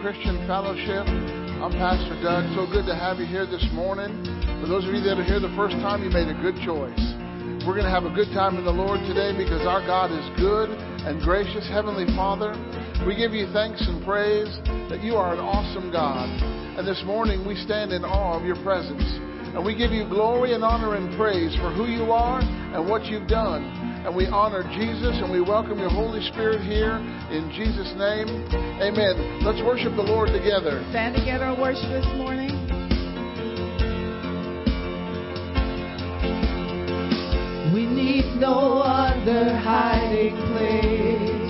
Christian Fellowship. I'm Pastor Doug. So good to have you here this morning. For those of you that are here the first time, you made a good choice. We're going to have a good time in the Lord today because our God is good and gracious. Heavenly Father, we give you thanks and praise that you are an awesome God. And this morning we stand in awe of your presence. And we give you glory and honor and praise for who you are and what you've done and we honor Jesus and we welcome your Holy Spirit here in Jesus' name. Amen. Let's worship the Lord together. Stand together and worship this morning. We need no other hiding place.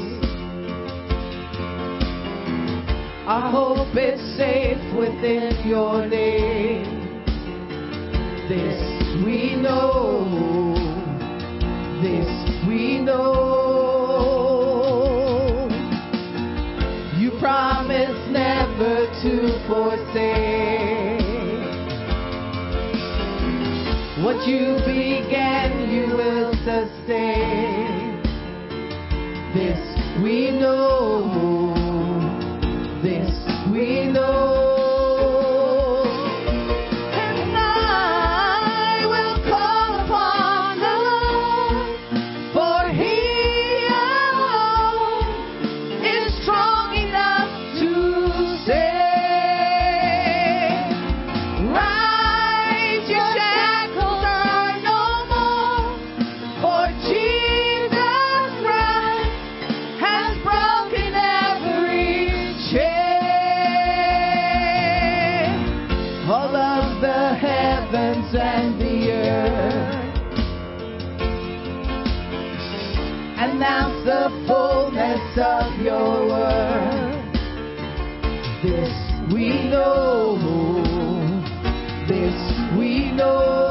Our hope is safe within your name. This we know this we know. You promise never to forsake. What you began, you will sustain. This we know. This we know. Of your word. This we know, this we know.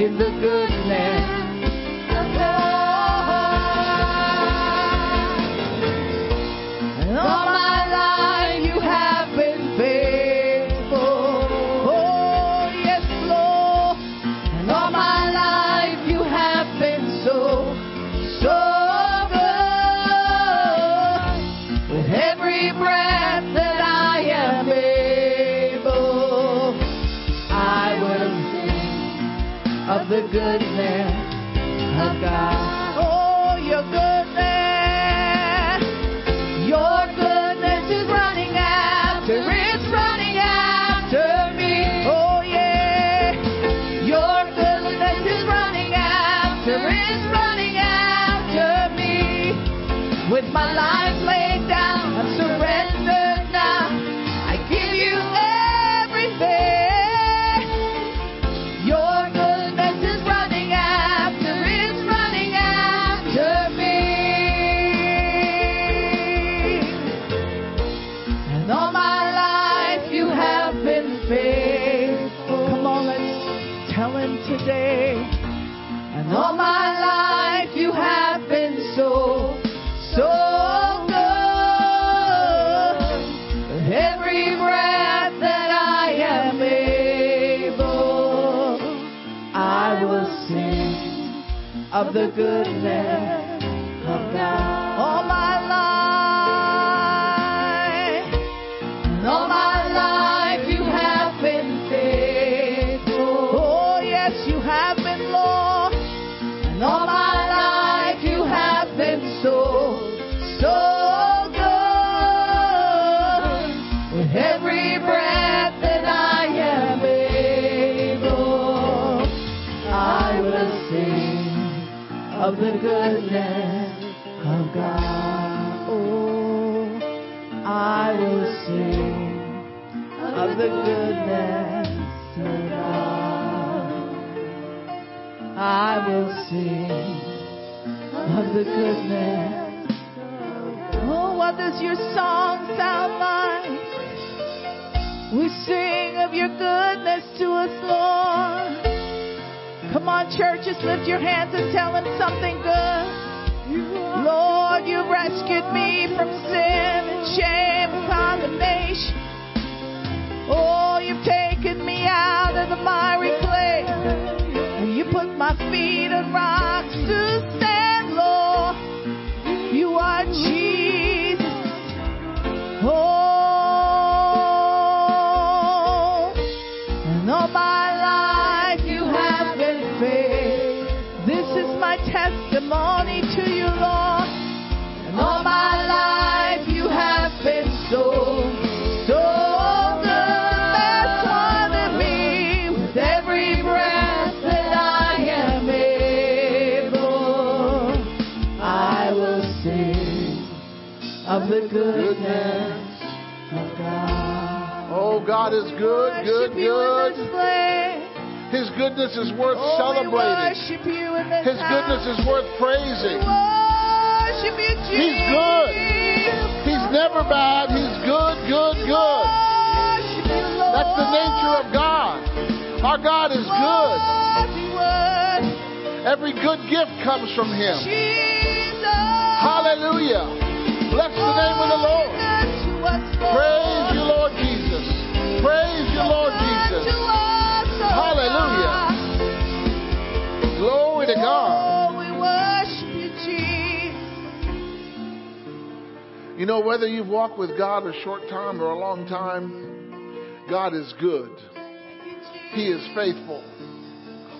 in the goodness. the goodness. the goodness of God. I will sing of the goodness. Oh, what does your song sound like? We sing of your goodness to us, Lord. Come on, church, just lift your hands and tell him something good. Lord, you rescued me from sin and shame and condemnation you've taken me out of the miry clay. and You put my feet around. God is good, good, Worship you in good. His goodness is worth Oh, celebrating. worship you in this His goodness house. is worth praising. You, He's good. He's never bad. He's good, good, good. You, That's the nature of God. Our God is good. Every good gift comes from Him. Hallelujah. Bless the name of the Lord. Good to us, Lord. Praise you, Lord Jesus. Praise you, Lord Jesus. Hallelujah. Glory to God. Oh, we worship you, Jesus. You know, whether you've walked with God a short time or a long time, God is good. Thank you, Jesus. He is faithful.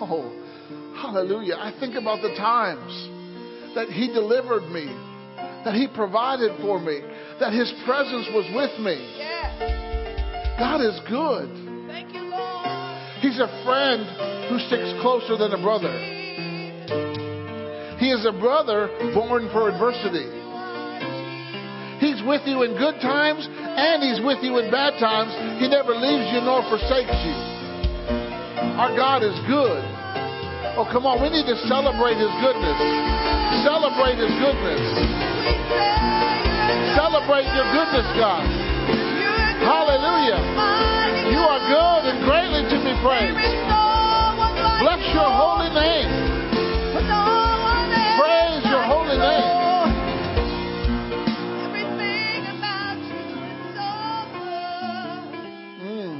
Oh, hallelujah. I think about the times that He delivered me, that He provided for me, that His presence was with me. God is good. Thank you, Lord. He's a friend who sticks closer than a brother. He is a brother born for adversity. He's with you in good times and He's with you in bad times. He never leaves you nor forsakes you. Our God is good. Oh, come on. We need to celebrate His goodness. Celebrate His goodness. Celebrate your goodness, God. Hallelujah. You are good and greatly to be praised. Bless your holy name. Praise your holy name. Everything about you is so good. Mm.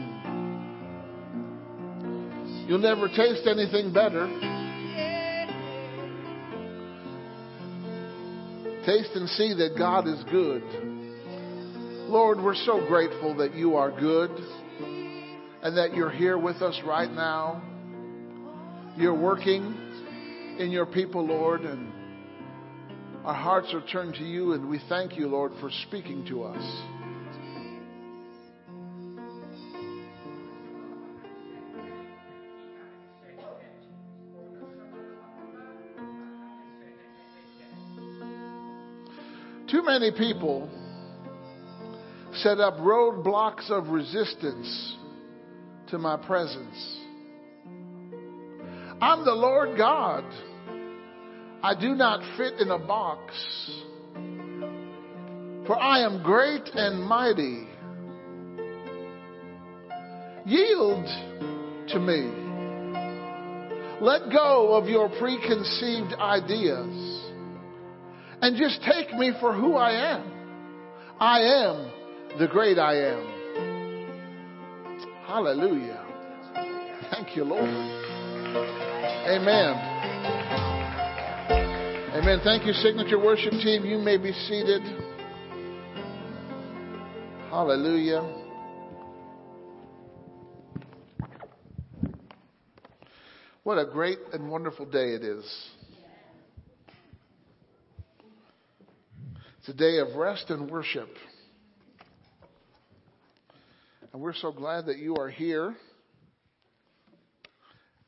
You'll never taste anything better. Taste and see that God is good. Lord, we're so grateful that you are good and that you're here with us right now. You're working in your people, Lord, and our hearts are turned to you, and we thank you, Lord, for speaking to us. Too many people set up roadblocks of resistance to my presence. I'm the Lord God. I do not fit in a box. For I am great and mighty. Yield to me. Let go of your preconceived ideas and just take me for who I am. I am the great I am. Hallelujah. Thank you, Lord. Amen. Amen. Thank you, Signature Worship Team. You may be seated. Hallelujah. What a great and wonderful day it is. It's a day of rest and worship. And we're so glad that you are here.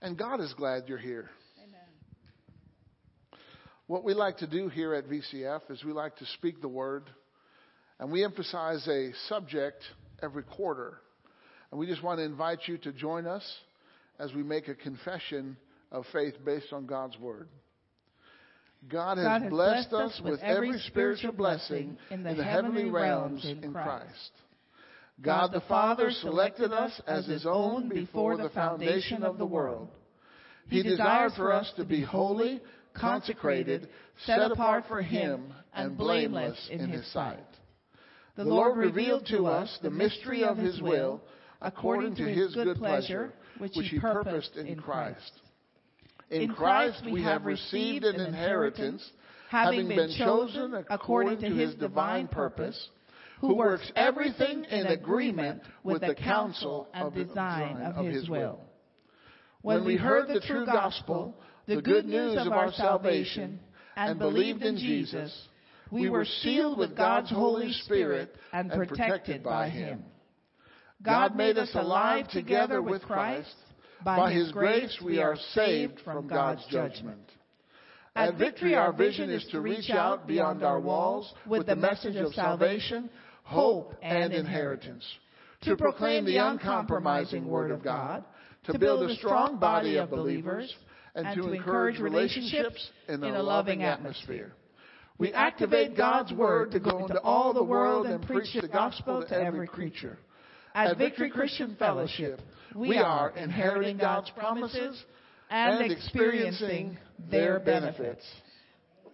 And God is glad you're here. Amen. What we like to do here at VCF is we like to speak the word, and we emphasize a subject every quarter. And we just want to invite you to join us as we make a confession of faith based on God's word. God has, God has blessed us with every spiritual blessing in the heavenly realms in in Christ. God the Father selected us as His own before the foundation of the world. He desired for us to be holy, consecrated, set apart for Him, and blameless in His sight. The Lord revealed to us the mystery of His will according to His good pleasure, which He purposed in Christ. In Christ we have received an inheritance, having been chosen according to His divine purpose, who works everything in agreement with the counsel and design of His will. when we heard the true gospel, the good news of our salvation, and believed in Jesus, we were sealed with God's Holy Spirit and protected by Him. God made us alive together with Christ. By His grace, we are saved from God's judgment. At Victory, our vision is to reach out beyond our walls with the message of salvation, hope, and inheritance, to proclaim the uncompromising Word of God, to build a strong body of believers, and to encourage relationships in a loving atmosphere. We activate God's Word to go into all the world and preach the gospel to every creature. At Victory Christian Fellowship, we are inheriting God's promises and experiencing their benefits.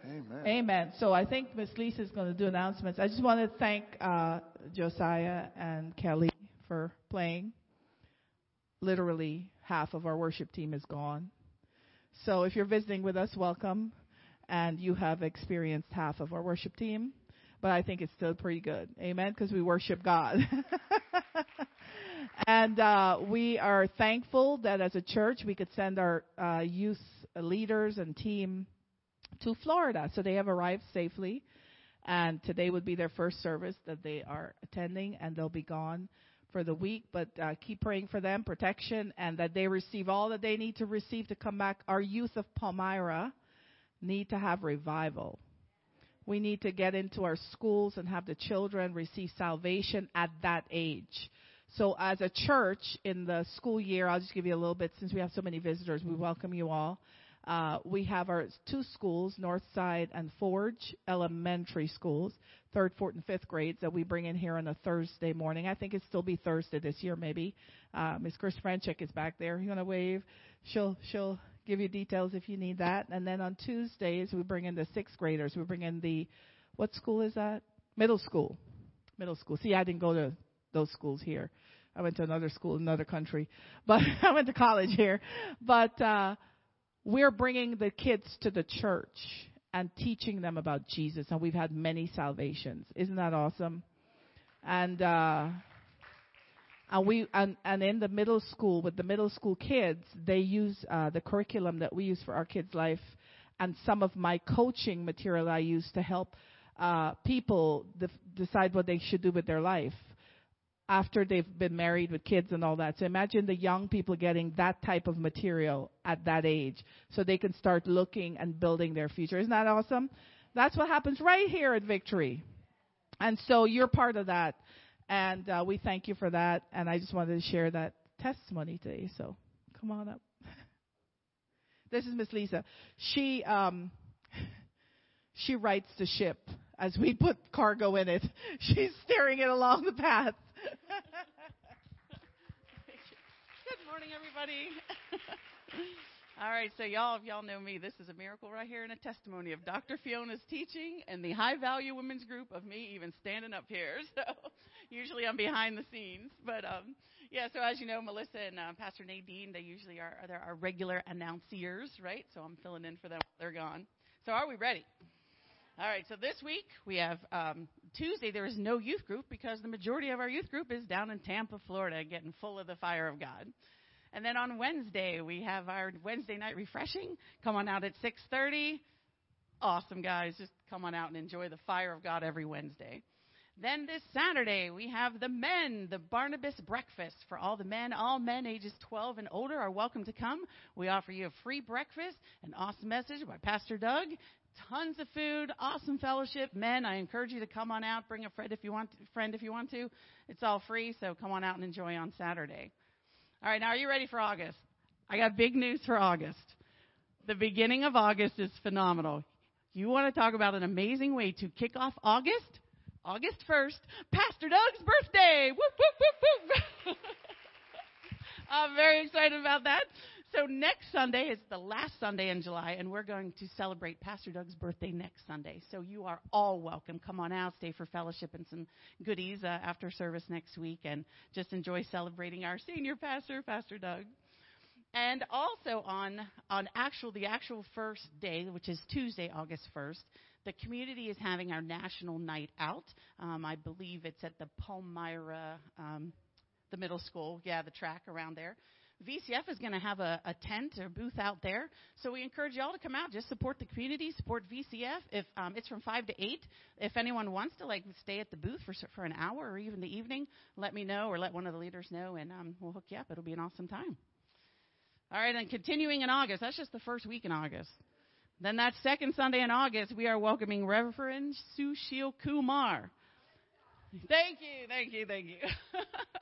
Amen. Amen. So I think Miss Lisa is going to do announcements. I just want to thank uh, Josiah and Kelly for playing. Literally, half of our worship team is gone. So if you're visiting with us, welcome. And you have experienced half of our worship team. But I think it's still pretty good. Amen. Because we worship God. and uh, we are thankful that as a church we could send our uh, youth leaders and team to Florida. So they have arrived safely. And today would be their first service that they are attending, and they'll be gone for the week. But uh, keep praying for them, protection, and that they receive all that they need to receive to come back. Our youth of Palmyra need to have revival. We need to get into our schools and have the children receive salvation at that age. So, as a church in the school year, I'll just give you a little bit since we have so many visitors. We welcome you all. Uh, we have our two schools, Northside and Forge Elementary Schools, third, fourth, and fifth grades that we bring in here on a Thursday morning. I think it'll still be Thursday this year, maybe. Uh, Miss Chris Franchek is back there. You want to wave? She'll she'll give you details if you need that. And then on Tuesdays we bring in the sixth graders. We bring in the what school is that? Middle school. Middle school. See, I didn't go to those schools here. I went to another school in another country, but I went to college here. But uh, we're bringing the kids to the church and teaching them about Jesus, and we've had many salvations. Isn't that awesome? And uh, and we and, and in the middle school with the middle school kids, they use uh, the curriculum that we use for our kids' life, and some of my coaching material I use to help uh, people def- decide what they should do with their life after they've been married with kids and all that. So imagine the young people getting that type of material at that age so they can start looking and building their future. Isn't that awesome? That's what happens right here at Victory. And so you're part of that. And uh, we thank you for that. And I just wanted to share that testimony today. So come on up. This is Miss Lisa. She um, she rights the ship as we put cargo in it. She's steering it along the path. Good morning, everybody. All right, so y'all, if y'all know me, this is a miracle right here and a testimony of Dr. Fiona's teaching and the high value women's group of me even standing up here. So usually I'm behind the scenes, but um, yeah. So as you know, Melissa and uh, Pastor Nadine, they usually are they're our regular announcers, right? So I'm filling in for them. They're gone. So are we ready? All right, so this week we have um, Tuesday. There is no youth group because the majority of our youth group is down in Tampa, Florida, getting full of the fire of God. And then on Wednesday we have our Wednesday night refreshing. Come on out at 6:30. Awesome guys, just come on out and enjoy the fire of God every Wednesday. Then this Saturday we have the men, the Barnabas breakfast for all the men. All men ages 12 and older are welcome to come. We offer you a free breakfast, an awesome message by Pastor Doug, tons of food, awesome fellowship. Men, I encourage you to come on out. Bring a friend if you want. Friend if you want to. It's all free, so come on out and enjoy on Saturday. All right, now are you ready for August? I got big news for August. The beginning of August is phenomenal. You want to talk about an amazing way to kick off August? August 1st, Pastor Doug's birthday. Whoop, whoop, whoop, whoop. I'm very excited about that. So next Sunday is the last Sunday in July, and we're going to celebrate Pastor Doug's birthday next Sunday. So you are all welcome. Come on out, stay for fellowship and some goodies uh, after service next week, and just enjoy celebrating our senior pastor, Pastor Doug. And also on on actual the actual first day, which is Tuesday, August first, the community is having our national night out. Um, I believe it's at the Palmyra, um, the middle school, yeah, the track around there. VCF is going to have a, a tent or booth out there. So we encourage y'all to come out, just support the community, support VCF. If um, it's from five to eight, if anyone wants to like stay at the booth for for an hour or even the evening, let me know or let one of the leaders know, and um, we'll hook you up. It'll be an awesome time. All right, and continuing in August. That's just the first week in August. Then that second Sunday in August, we are welcoming Reverend Sushil Kumar. Thank you, thank you, thank you.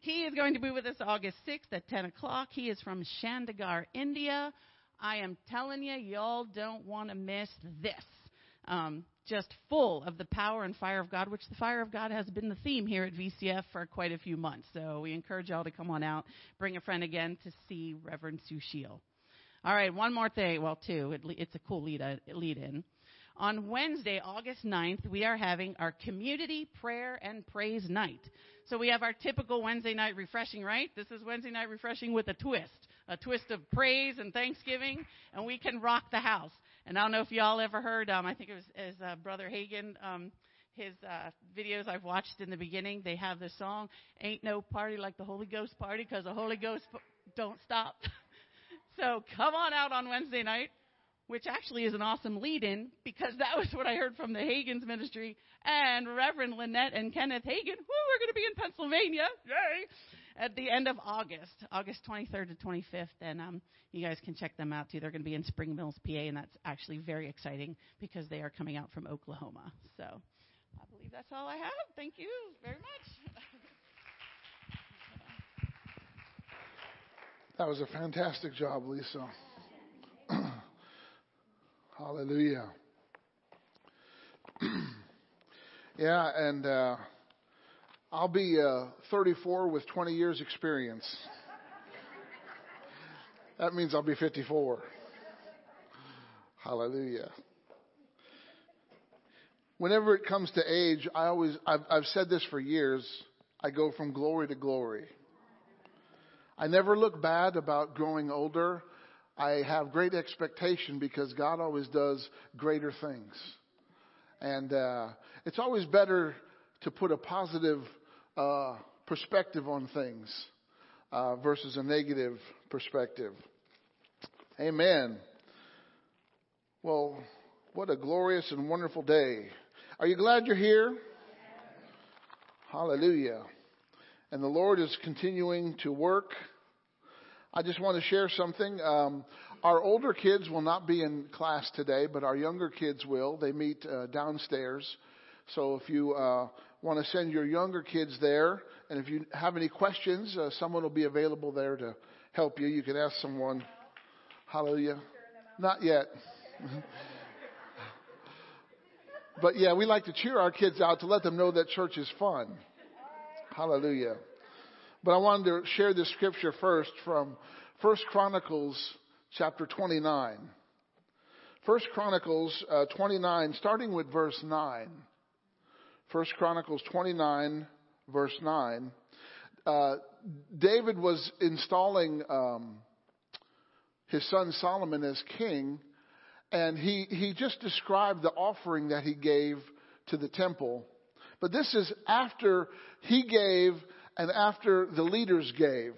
he is going to be with us August 6th at 10 o'clock. He is from Chandigarh, India. I am telling you, y'all don't want to miss this. Um, just full of the power and fire of God, which the fire of God has been the theme here at VCF for quite a few months. So we encourage y'all to come on out, bring a friend again to see Reverend Sushil. All right, one more thing. Well, two. It, it's a cool lead, lead in. On Wednesday, August 9th, we are having our community prayer and praise night. So we have our typical Wednesday night refreshing, right? This is Wednesday night refreshing with a twist, a twist of praise and thanksgiving, and we can rock the house. And I don't know if y'all ever heard, um, I think it was as uh, Brother Hagin, um, his uh, videos I've watched in the beginning, they have this song, Ain't No Party Like the Holy Ghost Party, because the Holy Ghost p- don't stop. so come on out on Wednesday night, which actually is an awesome lead in because that was what I heard from the Hagin's ministry and Reverend Lynette and Kenneth Hagin. Woo, we're going to be in Pennsylvania. Yay! At the end of August, August 23rd to 25th, and um, you guys can check them out too. They're going to be in Spring Mills, PA, and that's actually very exciting because they are coming out from Oklahoma. So I believe that's all I have. Thank you very much. That was a fantastic job, Lisa. Hallelujah. yeah, and uh, I'll be uh, 34 with 20 years experience. that means I'll be 54. Hallelujah. Whenever it comes to age, I always I've, I've said this for years. I go from glory to glory. I never look bad about growing older. I have great expectation because God always does greater things. And uh, it's always better to put a positive uh, perspective on things uh, versus a negative perspective. Amen. Well, what a glorious and wonderful day. Are you glad you're here? Hallelujah. And the Lord is continuing to work. I just want to share something. Um, our older kids will not be in class today, but our younger kids will. They meet uh, downstairs. So if you uh, want to send your younger kids there, and if you have any questions, uh, someone will be available there to help you. You can ask someone. Hallelujah. Not yet. but yeah, we like to cheer our kids out to let them know that church is fun. Hallelujah. But I wanted to share this scripture first from First Chronicles chapter 29. First Chronicles uh, 29, starting with verse 9. First Chronicles 29, verse 9. Uh, David was installing um, his son Solomon as king, and he, he just described the offering that he gave to the temple. But this is after he gave and after the leaders gave.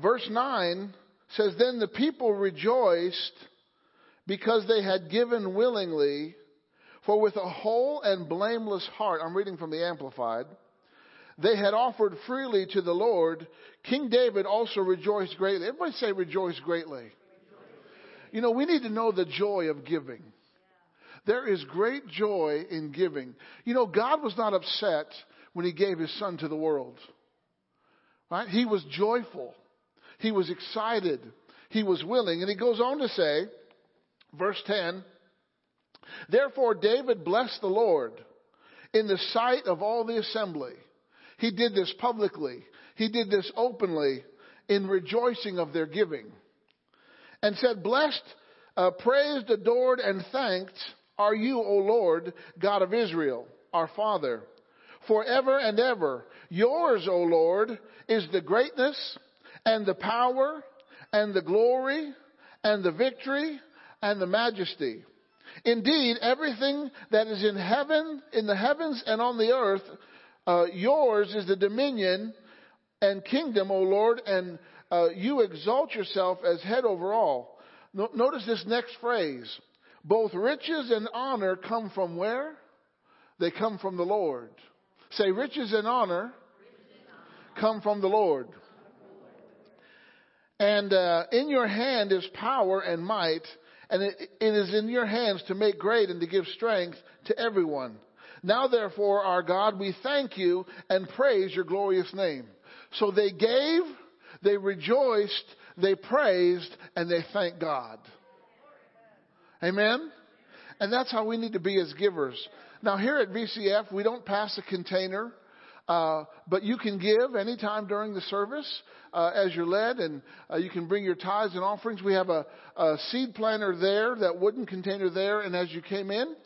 Verse 9 says, Then the people rejoiced because they had given willingly, for with a whole and blameless heart, I'm reading from the Amplified, they had offered freely to the Lord. King David also rejoiced greatly. Everybody say rejoice greatly. You know, we need to know the joy of giving. There is great joy in giving. You know, God was not upset when he gave his son to the world. Right? He was joyful. He was excited. He was willing. And he goes on to say, verse 10, Therefore David blessed the Lord in the sight of all the assembly. He did this publicly. He did this openly in rejoicing of their giving. And said, Blessed, uh, praised, adored, and thanked are you, O Lord, God of Israel, our Father forever and ever. Yours, O Lord, is the greatness and the power and the glory and the victory and the majesty. Indeed, everything that is in heaven, in the heavens and on the earth, uh, yours is the dominion and kingdom, O Lord, and uh, you exalt yourself as head over all. No, notice this next phrase. Both riches and honor come from where? They come from the Lord. Say, riches and honor come from the Lord. And uh, in your hand is power and might, and it, it is in your hands to make great and to give strength to everyone. Now, therefore, our God, we thank you and praise your glorious name. So they gave, they rejoiced, they praised, and they thanked God. Amen? And that's how we need to be as givers. Now, here at VCF, we don't pass a container, uh, but you can give anytime during the service uh, as you're led, and uh, you can bring your tithes and offerings. We have a, a seed planter there, that wooden container there, and as you came in,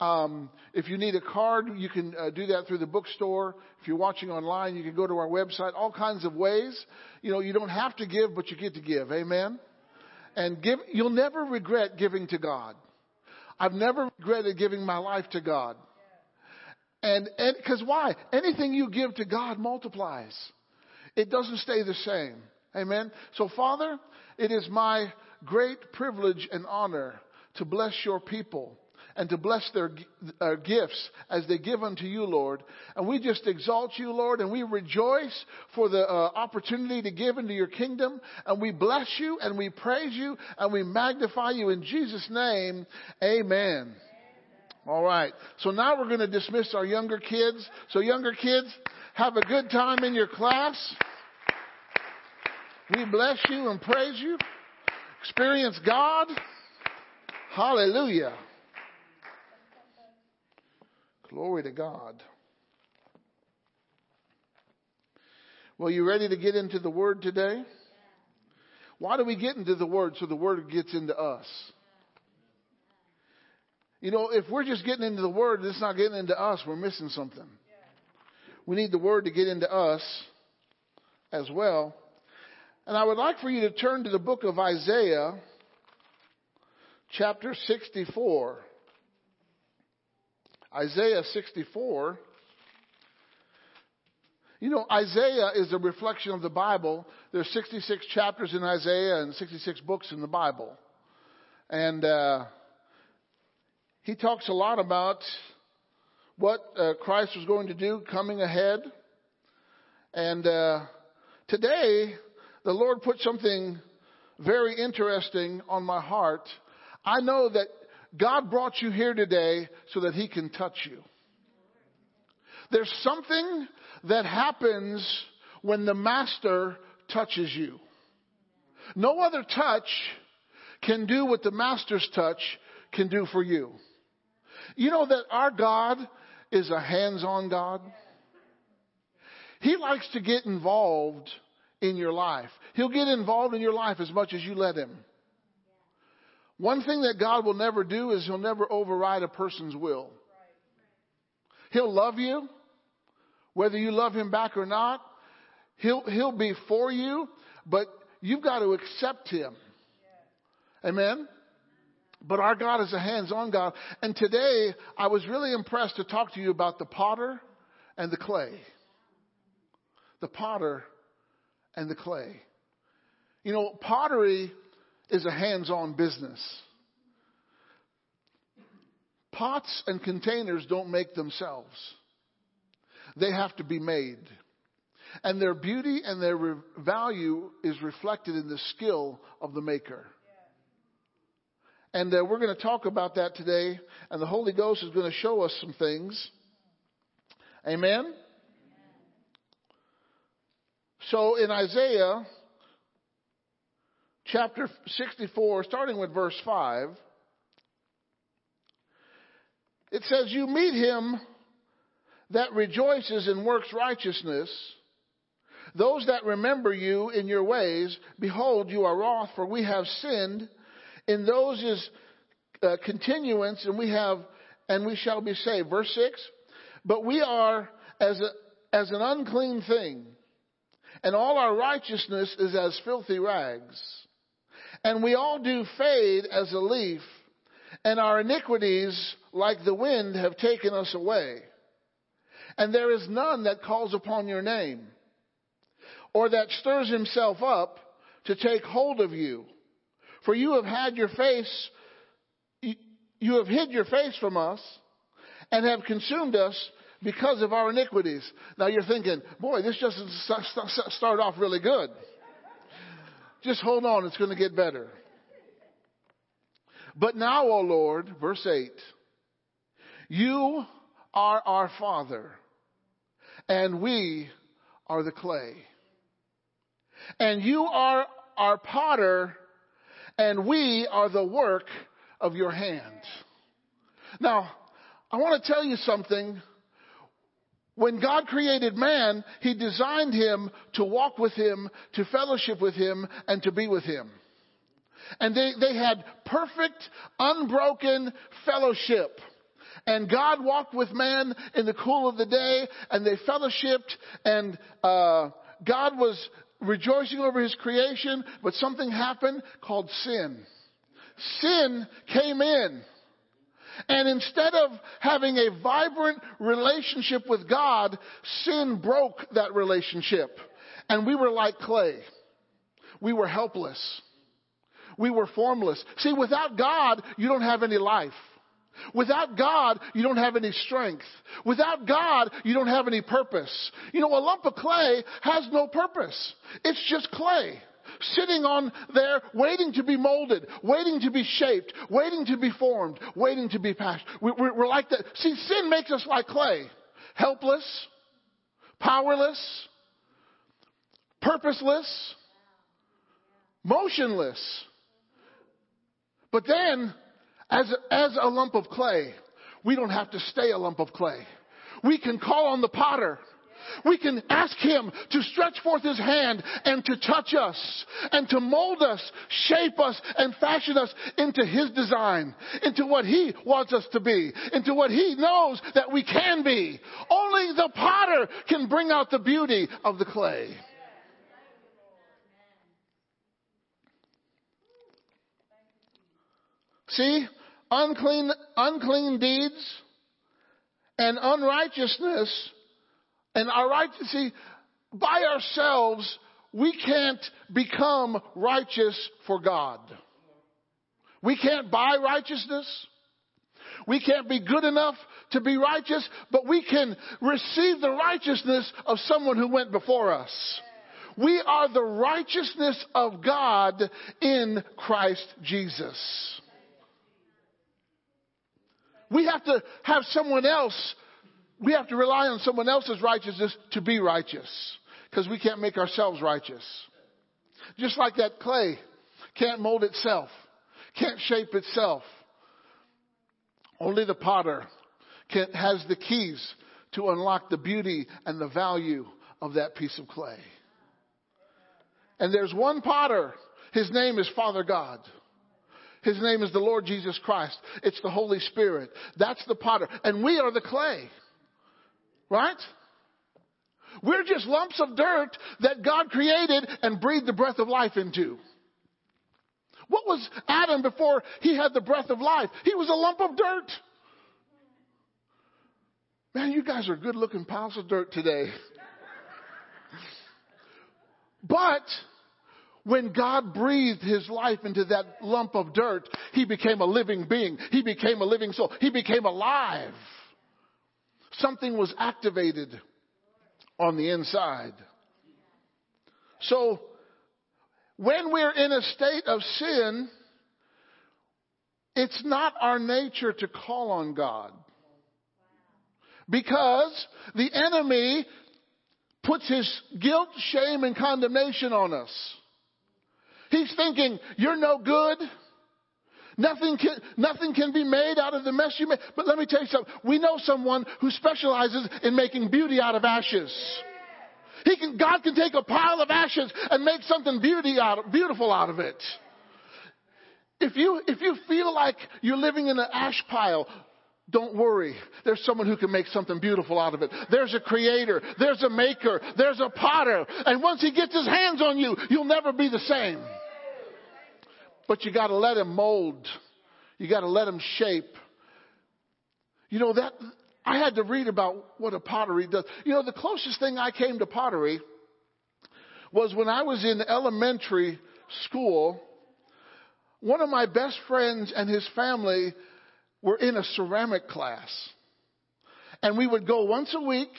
um, if you need a card, you can uh, do that through the bookstore. If you're watching online, you can go to our website. All kinds of ways. You know, you don't have to give, but you get to give. Amen. And give. You'll never regret giving to God. I've never regretted giving my life to God. And because why? Anything you give to God multiplies. It doesn't stay the same. Amen. So, Father, it is my great privilege and honor to bless your people and to bless their uh, gifts as they give unto you, Lord. And we just exalt you, Lord, and we rejoice for the uh, opportunity to give into your kingdom. And we bless you and we praise you and we magnify you in Jesus' name. Amen. All right. So now we're going to dismiss our younger kids. So younger kids, have a good time in your class. We bless you and praise you. Experience God. Hallelujah. Glory to God. Well, you ready to get into the Word today? Why do we get into the Word? So the Word gets into us. You know, if we're just getting into the Word and it's not getting into us, we're missing something. We need the Word to get into us as well. And I would like for you to turn to the book of Isaiah, chapter 64. Isaiah 64. You know, Isaiah is a reflection of the Bible. There's 66 chapters in Isaiah and 66 books in the Bible. And uh, he talks a lot about what uh, Christ was going to do coming ahead. And uh, today, the Lord put something very interesting on my heart. I know that God brought you here today so that He can touch you. There's something that happens when the Master touches you. No other touch can do what the Master's touch can do for you. You know that our God is a hands on God? He likes to get involved in your life. He'll get involved in your life as much as you let Him. One thing that God will never do is He'll never override a person's will. He'll love you, whether you love Him back or not. He'll, he'll be for you, but you've got to accept Him. Amen? But our God is a hands on God. And today, I was really impressed to talk to you about the potter and the clay. The potter and the clay. You know, pottery is a hands on business. Pots and containers don't make themselves, they have to be made. And their beauty and their re- value is reflected in the skill of the maker. And uh, we're going to talk about that today. And the Holy Ghost is going to show us some things. Amen? So in Isaiah chapter 64, starting with verse 5, it says, You meet him that rejoices and works righteousness. Those that remember you in your ways, behold, you are wroth, for we have sinned. In those is uh, continuance, and we have, and we shall be saved. Verse six. But we are as a, as an unclean thing, and all our righteousness is as filthy rags. And we all do fade as a leaf, and our iniquities, like the wind, have taken us away. And there is none that calls upon your name. or that stirs himself up to take hold of you. For you have had your face, you have hid your face from us and have consumed us because of our iniquities. Now you're thinking, boy, this just start off really good. Just hold on, it's going to get better. But now, O Lord, verse 8, you are our Father, and we are the clay. And you are our potter, and we are the work of your hands. Now, I want to tell you something. When God created man, He designed him to walk with Him, to fellowship with Him, and to be with Him. And they, they had perfect, unbroken fellowship. And God walked with man in the cool of the day, and they fellowshipped, and uh, God was rejoicing over his creation, but something happened called sin. Sin came in. And instead of having a vibrant relationship with God, sin broke that relationship. And we were like clay. We were helpless. We were formless. See, without God, you don't have any life. Without God, you don't have any strength. Without God, you don't have any purpose. You know, a lump of clay has no purpose. It's just clay. Sitting on there, waiting to be molded, waiting to be shaped, waiting to be formed, waiting to be passed. We're, we're like that. See, sin makes us like clay. Helpless, powerless, purposeless, motionless. But then as, as a lump of clay, we don't have to stay a lump of clay. We can call on the potter. We can ask him to stretch forth his hand and to touch us and to mold us, shape us, and fashion us into his design, into what he wants us to be, into what he knows that we can be. Only the potter can bring out the beauty of the clay. See, unclean, unclean deeds and unrighteousness and our right, see, by ourselves, we can't become righteous for God. We can't buy righteousness. We can't be good enough to be righteous, but we can receive the righteousness of someone who went before us. We are the righteousness of God in Christ Jesus. We have to have someone else, we have to rely on someone else's righteousness to be righteous. Because we can't make ourselves righteous. Just like that clay can't mold itself, can't shape itself. Only the potter can, has the keys to unlock the beauty and the value of that piece of clay. And there's one potter. His name is Father God. His name is the Lord Jesus Christ. It's the Holy Spirit. That's the potter. And we are the clay. Right? We're just lumps of dirt that God created and breathed the breath of life into. What was Adam before he had the breath of life? He was a lump of dirt. Man, you guys are good looking piles of dirt today. But when God breathed his life into that lump of dirt, he became a living being. He became a living soul. He became alive. Something was activated on the inside. So, when we're in a state of sin, it's not our nature to call on God. Because the enemy puts his guilt, shame, and condemnation on us. He's thinking, you're no good. Nothing can, nothing can be made out of the mess you made. But let me tell you something. We know someone who specializes in making beauty out of ashes. He can, God can take a pile of ashes and make something beauty out, beautiful out of it. If you, if you feel like you're living in an ash pile, don't worry. There's someone who can make something beautiful out of it. There's a creator. There's a maker. There's a potter. And once he gets his hands on you, you'll never be the same. But you got to let him mold. You got to let him shape. You know that I had to read about what a pottery does. You know the closest thing I came to pottery was when I was in elementary school, one of my best friends and his family were in a ceramic class. And we would go once a week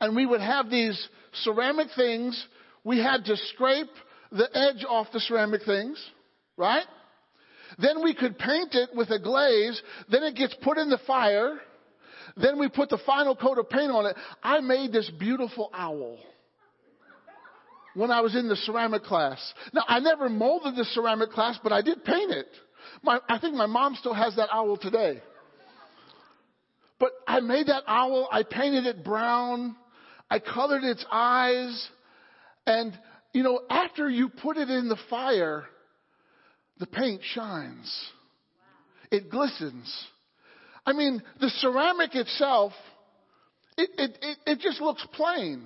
and we would have these ceramic things. We had to scrape the edge off the ceramic things, right? Then we could paint it with a glaze. Then it gets put in the fire. Then we put the final coat of paint on it. I made this beautiful owl when I was in the ceramic class. Now, I never molded the ceramic class, but I did paint it. My, I think my mom still has that owl today. But I made that owl, I painted it brown, I colored its eyes, and, you know, after you put it in the fire, the paint shines. It glistens. I mean, the ceramic itself, it, it, it, it, just looks plain,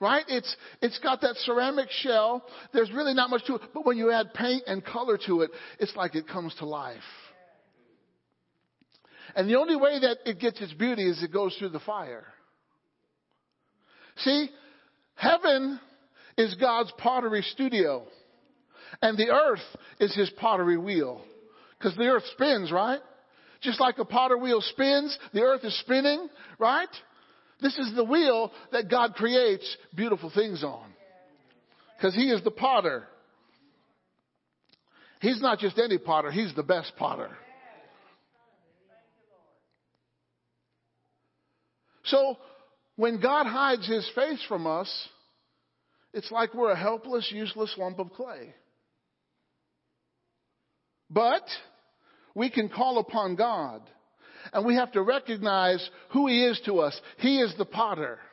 right? It's, it's got that ceramic shell. There's really not much to it. But when you add paint and color to it, it's like it comes to life. And the only way that it gets its beauty is it goes through the fire. See, heaven is God's pottery studio. And the earth is his pottery wheel. Because the earth spins, right? Just like a potter wheel spins, the earth is spinning, right? This is the wheel that God creates beautiful things on. Because he is the potter. He's not just any potter, he's the best potter. So, when God hides his face from us, it's like we're a helpless, useless lump of clay. But we can call upon God. And we have to recognize who He is to us. He is the potter.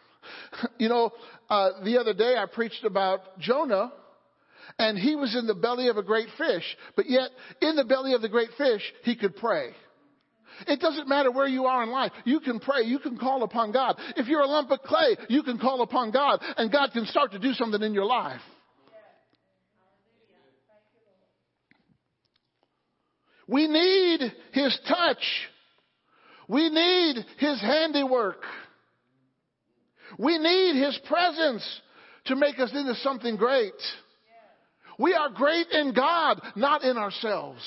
You know, uh, the other day I preached about Jonah, and he was in the belly of a great fish, but yet in the belly of the great fish, he could pray. It doesn't matter where you are in life. You can pray. You can call upon God. If you're a lump of clay, you can call upon God, and God can start to do something in your life. We need His touch. We need His handiwork. We need His presence to make us into something great. We are great in God, not in ourselves.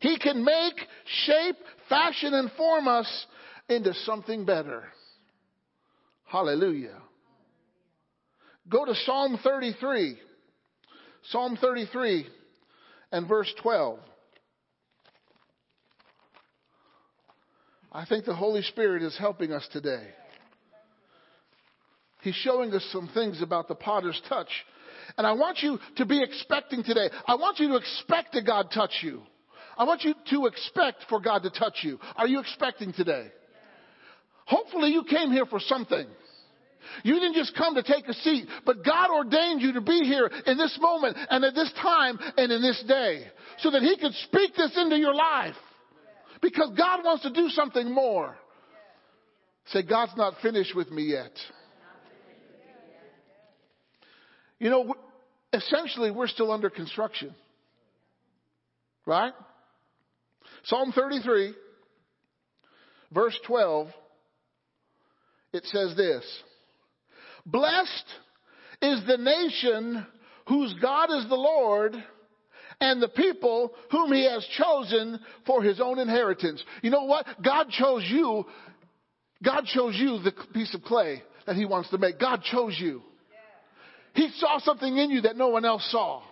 He can make, shape, fashion, and form us into something better. Hallelujah. Go to Psalm 33. Psalm 33 and verse 12. I think the Holy Spirit is helping us today. He's showing us some things about the potter's touch. And I want you to be expecting today. I want you to expect that God touch you. I want you to expect for God to touch you. Are you expecting today? Hopefully you came here for something. You didn't just come to take a seat, but God ordained you to be here in this moment and at this time and in this day so that He could speak this into your life. Because God wants to do something more. Say, God's not finished with me yet. You know, essentially, we're still under construction. Right? Psalm 33, verse 12, it says this Blessed is the nation whose God is the Lord and the people whom he has chosen for his own inheritance. You know what? God chose you. God chose you the piece of clay that he wants to make. God chose you. He saw something in you that no one else saw.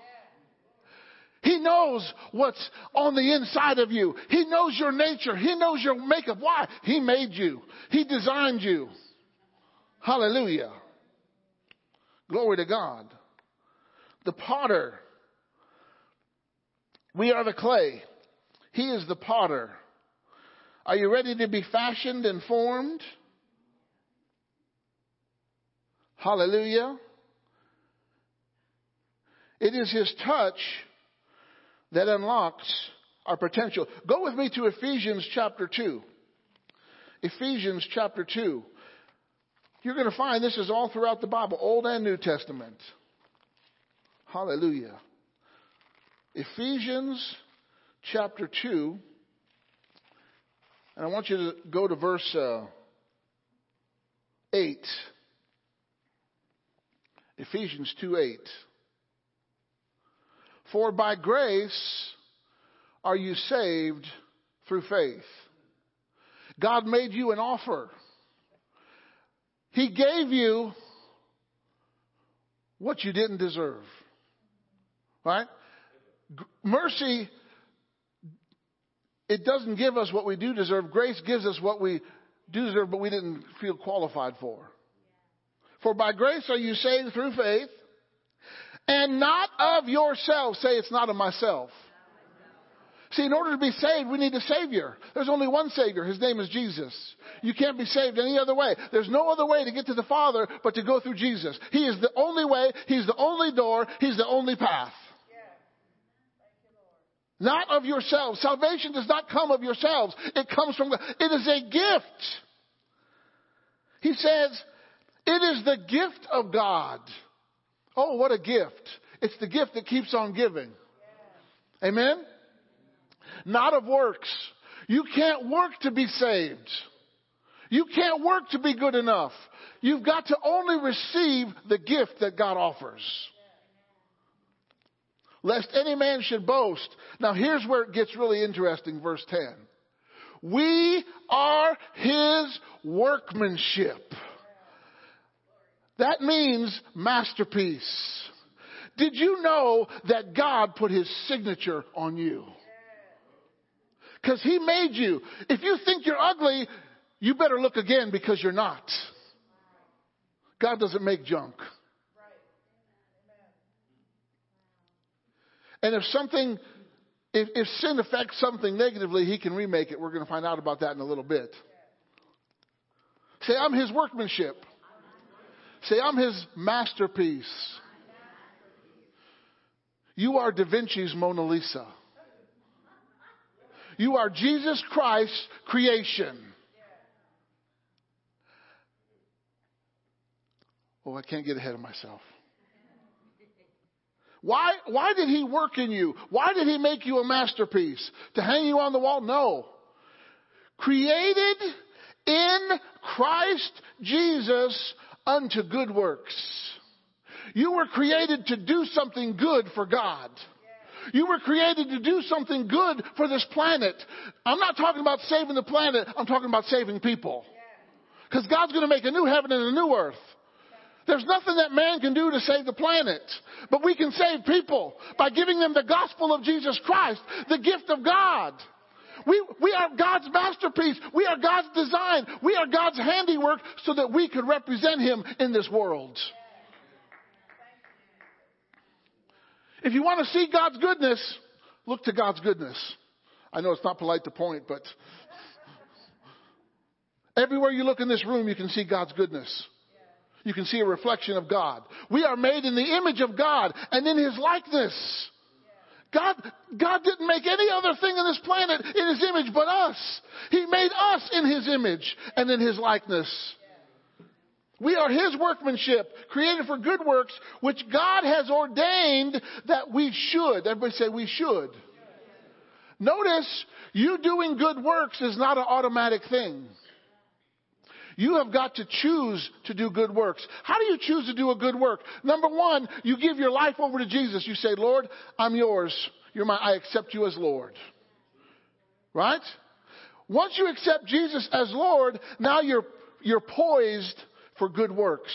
He knows what's on the inside of you. He knows your nature. He knows your makeup. Why? He made you. He designed you. Hallelujah. Glory to God. The potter. We are the clay. He is the potter. Are you ready to be fashioned and formed? Hallelujah. It is His touch that unlocks our potential. Go with me to Ephesians chapter 2. Ephesians chapter 2. You're going to find this is all throughout the Bible, Old and New Testament. Hallelujah. Ephesians chapter 2. And I want you to go to verse uh, 8. Ephesians 2 8. For by grace are you saved through faith. God made you an offer. He gave you what you didn't deserve. Right? Mercy, it doesn't give us what we do deserve. Grace gives us what we do deserve, but we didn't feel qualified for. For by grace are you saved through faith, and not of yourself. Say it's not of myself. See, in order to be saved, we need a Savior. There's only one Savior. His name is Jesus. You can't be saved any other way. There's no other way to get to the Father but to go through Jesus. He is the only way. He's the only door. He's the only path. Not of yourselves. Salvation does not come of yourselves. It comes from God. It is a gift. He says, it is the gift of God. Oh, what a gift. It's the gift that keeps on giving. Amen? Not of works. You can't work to be saved. You can't work to be good enough. You've got to only receive the gift that God offers. Lest any man should boast. Now here's where it gets really interesting, verse 10. We are his workmanship. That means masterpiece. Did you know that God put his signature on you? Because he made you. If you think you're ugly, you better look again because you're not. God doesn't make junk. And if something, if, if sin affects something negatively, he can remake it. We're going to find out about that in a little bit. Say, I'm his workmanship. Say, I'm his masterpiece. You are Da Vinci's Mona Lisa. You are Jesus Christ's creation. Oh, I can't get ahead of myself. Why, why did he work in you? Why did he make you a masterpiece? To hang you on the wall? No. Created in Christ Jesus unto good works. You were created to do something good for God. You were created to do something good for this planet. I'm not talking about saving the planet, I'm talking about saving people. Because God's going to make a new heaven and a new earth. There's nothing that man can do to save the planet, but we can save people by giving them the gospel of Jesus Christ, the gift of God. We, we are God's masterpiece. We are God's design. We are God's handiwork so that we could represent Him in this world. If you want to see God's goodness, look to God's goodness. I know it's not polite to point, but everywhere you look in this room, you can see God's goodness. You can see a reflection of God. We are made in the image of God and in His likeness. God, God didn't make any other thing on this planet in His image but us. He made us in His image and in His likeness. We are His workmanship, created for good works, which God has ordained that we should. Everybody say we should. Notice, you doing good works is not an automatic thing. You have got to choose to do good works. How do you choose to do a good work? Number one, you give your life over to Jesus. You say, Lord, I'm yours. You're my, I accept you as Lord. Right? Once you accept Jesus as Lord, now you're, you're poised for good works.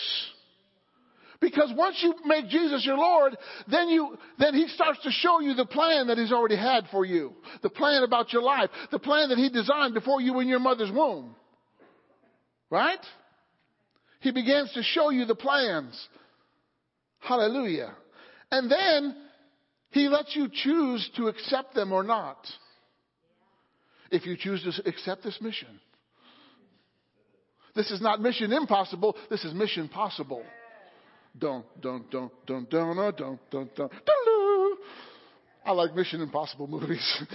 Because once you make Jesus your Lord, then you, then He starts to show you the plan that He's already had for you. The plan about your life. The plan that He designed before you were in your mother's womb. Right? He begins to show you the plans. Hallelujah. And then he lets you choose to accept them or not. If you choose to accept this mission. This is not mission impossible, this is mission possible. Don't, don't, don't, don't, don't, don't, don't, don't, don't. I like Mission Impossible movies.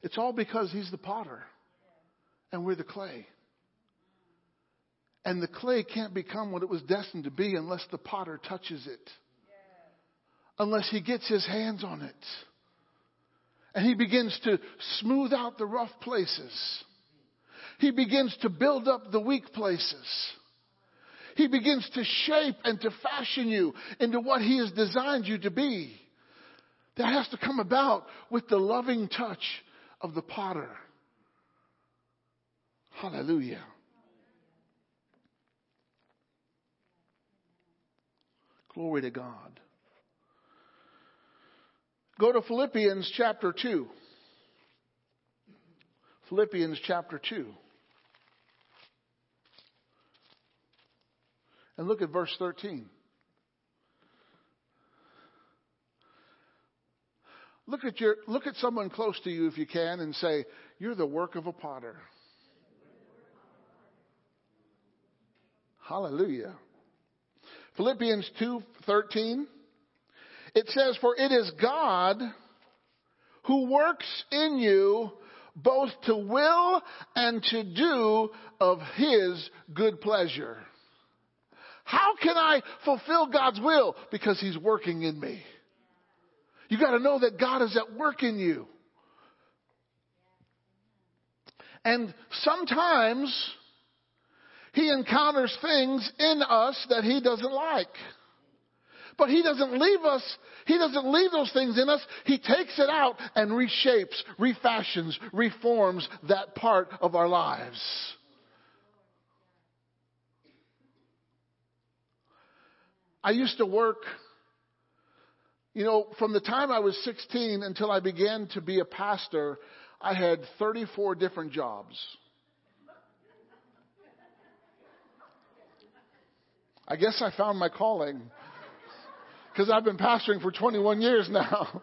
It's all because He's the potter and we're the clay. And the clay can't become what it was destined to be unless the potter touches it, unless he gets his hands on it. And he begins to smooth out the rough places. He begins to build up the weak places. He begins to shape and to fashion you into what He has designed you to be. That has to come about with the loving touch of the potter. Hallelujah. Glory to God. Go to Philippians chapter 2. Philippians chapter 2. And look at verse 13. Look at your look at someone close to you if you can and say, "You're the work of a potter." Hallelujah. Philippians 2:13 It says, "For it is God who works in you both to will and to do of his good pleasure." How can I fulfill God's will? Because He's working in me. You got to know that God is at work in you. And sometimes He encounters things in us that He doesn't like. But He doesn't leave us, He doesn't leave those things in us. He takes it out and reshapes, refashions, reforms that part of our lives. I used to work, you know, from the time I was 16 until I began to be a pastor, I had 34 different jobs. I guess I found my calling because I've been pastoring for 21 years now.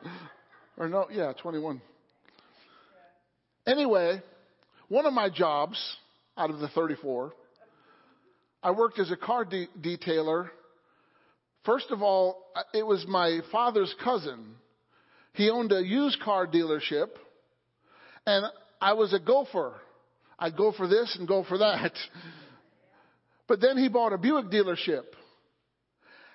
or no, yeah, 21. Anyway, one of my jobs out of the 34, I worked as a car de- detailer First of all, it was my father's cousin. He owned a used car dealership, and I was a gopher. I'd go for this and go for that. But then he bought a Buick dealership,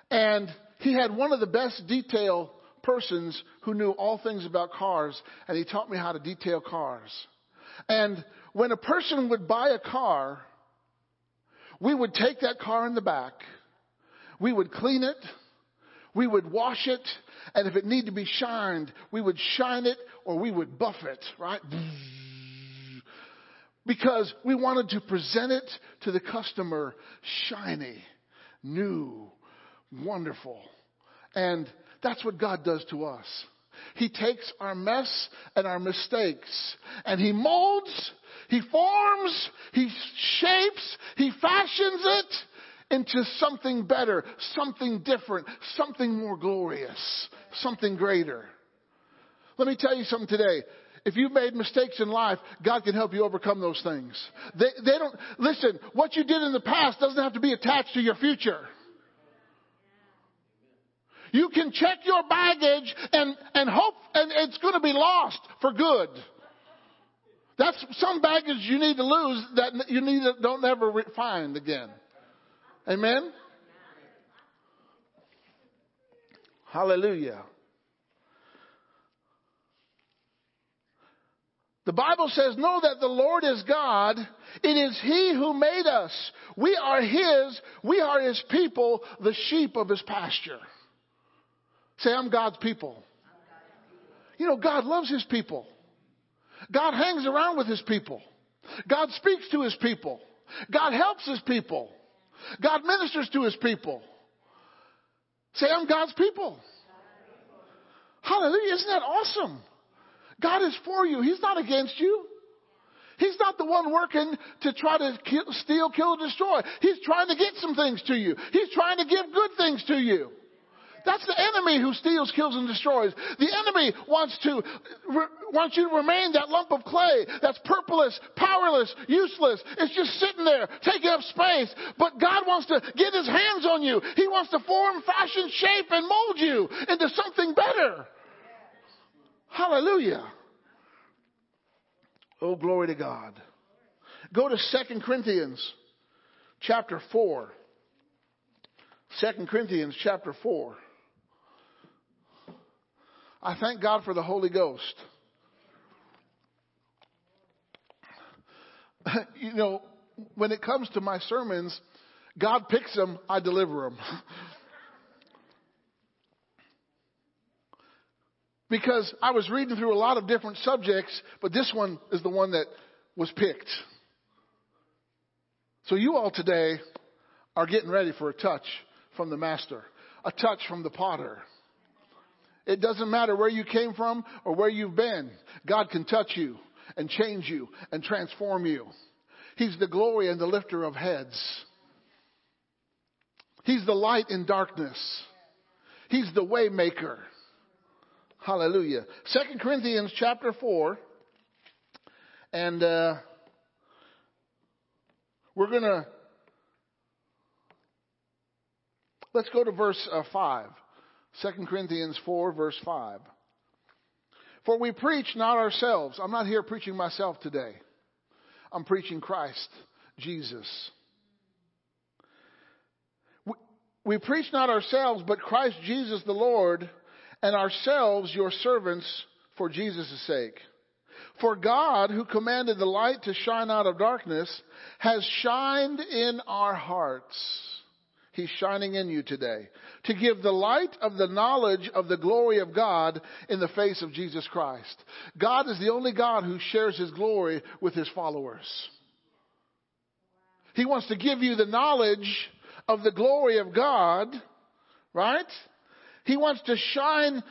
and he had one of the best detail persons who knew all things about cars, and he taught me how to detail cars. And when a person would buy a car, we would take that car in the back we would clean it, we would wash it, and if it needed to be shined, we would shine it or we would buff it, right? Because we wanted to present it to the customer shiny, new, wonderful. And that's what God does to us. He takes our mess and our mistakes and He molds, He forms, He shapes, He fashions it into something better, something different, something more glorious, something greater. Let me tell you something today. If you've made mistakes in life, God can help you overcome those things. They, they don't, listen, what you did in the past doesn't have to be attached to your future. You can check your baggage and, and hope, and it's going to be lost for good. That's some baggage you need to lose that you need to, don't ever find again. Amen? Hallelujah. The Bible says, Know that the Lord is God. It is He who made us. We are His. We are His people, the sheep of His pasture. Say, I'm God's people. You know, God loves His people. God hangs around with His people. God speaks to His people. God helps His people. God ministers to his people. Say, I'm God's people. Hallelujah. Isn't that awesome? God is for you. He's not against you. He's not the one working to try to kill, steal, kill, or destroy. He's trying to get some things to you. He's trying to give good things to you. That's the enemy who steals, kills, and destroys. The enemy wants to wants you to remain that lump of clay that's purposeless, powerless, useless. It's just sitting there, taking up space. But God wants to get His hands on you. He wants to form, fashion, shape, and mold you into something better. Hallelujah. Oh, glory to God. Go to 2 Corinthians chapter 4. 2 Corinthians chapter 4. I thank God for the Holy Ghost. you know, when it comes to my sermons, God picks them, I deliver them. because I was reading through a lot of different subjects, but this one is the one that was picked. So you all today are getting ready for a touch from the master, a touch from the potter. It doesn't matter where you came from or where you've been. God can touch you and change you and transform you. He's the glory and the lifter of heads. He's the light in darkness. He's the way maker. Hallelujah. Second Corinthians chapter 4. And uh, we're going to. Let's go to verse uh, 5. 2 Corinthians 4, verse 5. For we preach not ourselves. I'm not here preaching myself today. I'm preaching Christ, Jesus. We, we preach not ourselves, but Christ Jesus the Lord, and ourselves your servants for Jesus' sake. For God, who commanded the light to shine out of darkness, has shined in our hearts. He's shining in you today to give the light of the knowledge of the glory of God in the face of Jesus Christ. God is the only God who shares his glory with his followers. He wants to give you the knowledge of the glory of God, right? He wants to shine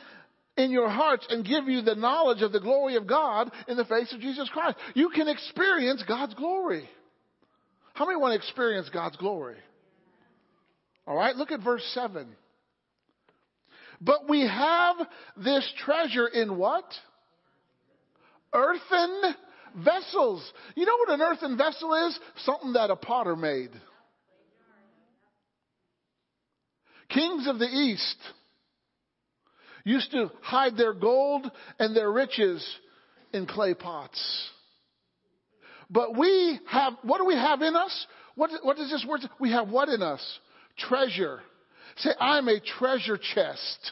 in your hearts and give you the knowledge of the glory of God in the face of Jesus Christ. You can experience God's glory. How many want to experience God's glory? All right, look at verse 7. But we have this treasure in what? Earthen vessels. You know what an earthen vessel is? Something that a potter made. Kings of the East used to hide their gold and their riches in clay pots. But we have, what do we have in us? What, what does this word? We have what in us? Treasure. Say, I'm a treasure chest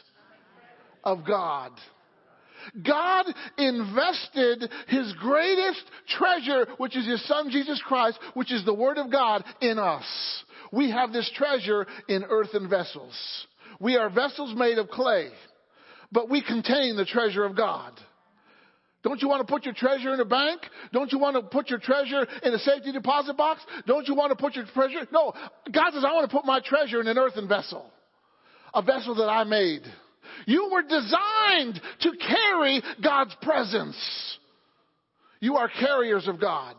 of God. God invested His greatest treasure, which is His Son Jesus Christ, which is the Word of God, in us. We have this treasure in earthen vessels. We are vessels made of clay but we contain the treasure of God. Don't you want to put your treasure in a bank? Don't you want to put your treasure in a safety deposit box? Don't you want to put your treasure? No. God says, I want to put my treasure in an earthen vessel. A vessel that I made. You were designed to carry God's presence. You are carriers of God.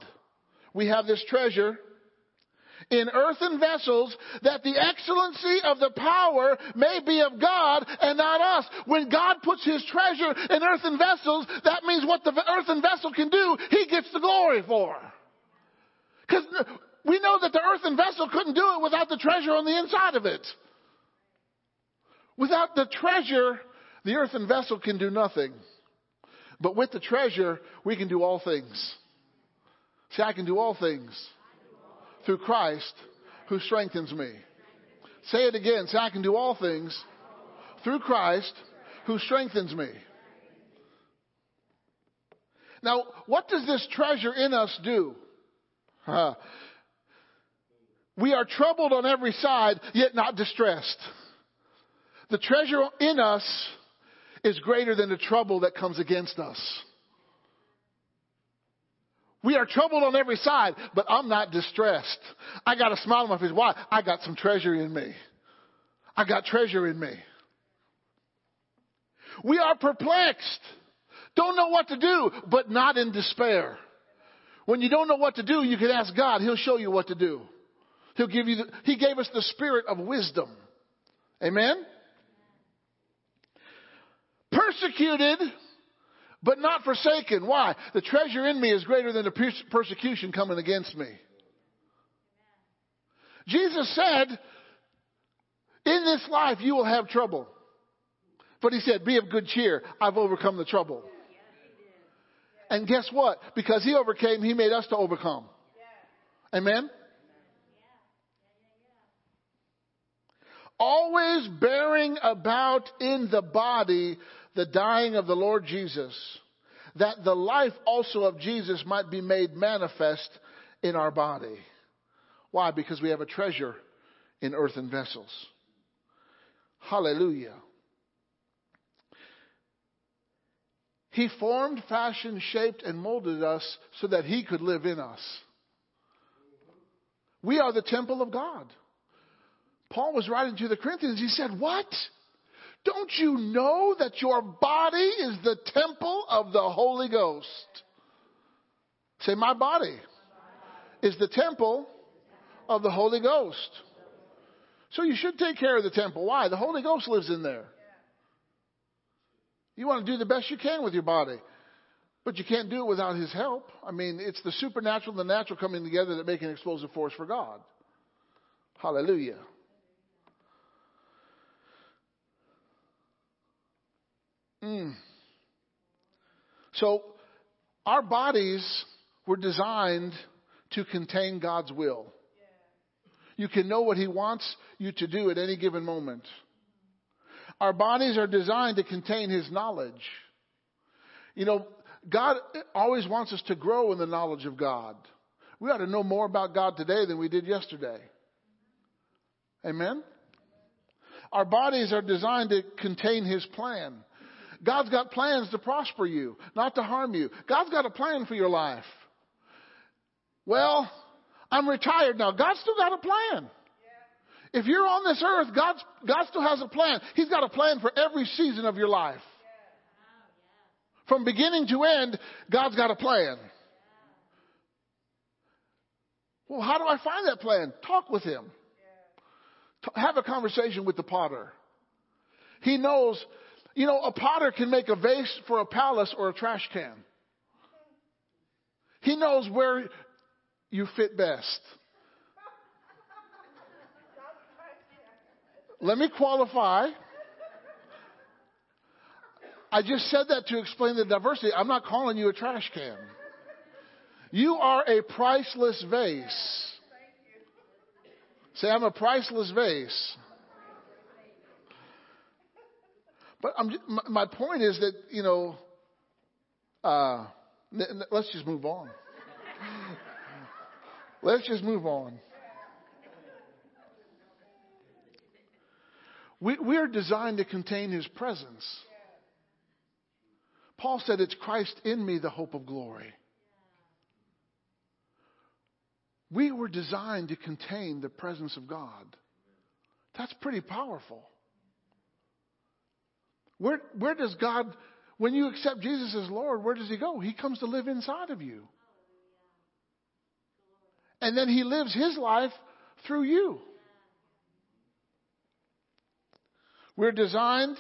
We have this treasure in earthen vessels that the excellency of the power may be of God and not us. When God puts his treasure in earthen vessels, that means what the earthen vessel can do, he gets the glory for. Because we know that the earthen vessel couldn't do it without the treasure on the inside of it. Without the treasure, the earthen vessel can do nothing. But with the treasure, we can do all things. See, I can do all things through Christ who strengthens me. Say it again. Say, I can do all things through Christ who strengthens me. Now, what does this treasure in us do? Uh, we are troubled on every side, yet not distressed. The treasure in us is greater than the trouble that comes against us. We are troubled on every side, but I'm not distressed. I got a smile on my face. Why? I got some treasure in me. I got treasure in me. We are perplexed. Don't know what to do, but not in despair. When you don't know what to do, you can ask God. He'll show you what to do. He'll give you the, He gave us the spirit of wisdom. Amen? Persecuted but not forsaken. Why? The treasure in me is greater than the persecution coming against me. Jesus said, in this life you will have trouble. But he said, be of good cheer. I've overcome the trouble. And guess what? Because he overcame, he made us to overcome. Amen? Always bearing about in the body the dying of the Lord Jesus, that the life also of Jesus might be made manifest in our body. Why? Because we have a treasure in earthen vessels. Hallelujah. He formed, fashioned, shaped, and molded us so that He could live in us. We are the temple of God. Paul was writing to the Corinthians. He said, What? Don't you know that your body is the temple of the Holy Ghost? Say, My body is the temple of the Holy Ghost. So you should take care of the temple. Why? The Holy Ghost lives in there. You want to do the best you can with your body. But you can't do it without His help. I mean, it's the supernatural and the natural coming together that make an explosive force for God. Hallelujah. Mm. So, our bodies were designed to contain God's will. You can know what He wants you to do at any given moment. Our bodies are designed to contain His knowledge. You know, God always wants us to grow in the knowledge of God. We ought to know more about God today than we did yesterday. Amen? Our bodies are designed to contain His plan. God's got plans to prosper you, not to harm you. God's got a plan for your life. Well, I'm retired now. God still got a plan. If you're on this earth, God's, God still has a plan. He's got a plan for every season of your life. From beginning to end, God's got a plan. Well, how do I find that plan? Talk with Him. Have a conversation with the potter. He knows, you know, a potter can make a vase for a palace or a trash can. He knows where you fit best. Let me qualify. I just said that to explain the diversity. I'm not calling you a trash can. You are a priceless vase. Say, I'm a priceless vase. But I'm, my point is that, you know, uh, let's just move on. let's just move on. We, we are designed to contain His presence. Paul said, It's Christ in me, the hope of glory. We were designed to contain the presence of God. That's pretty powerful. Where, where does God, when you accept Jesus as Lord, where does He go? He comes to live inside of you. And then He lives His life through you. We're designed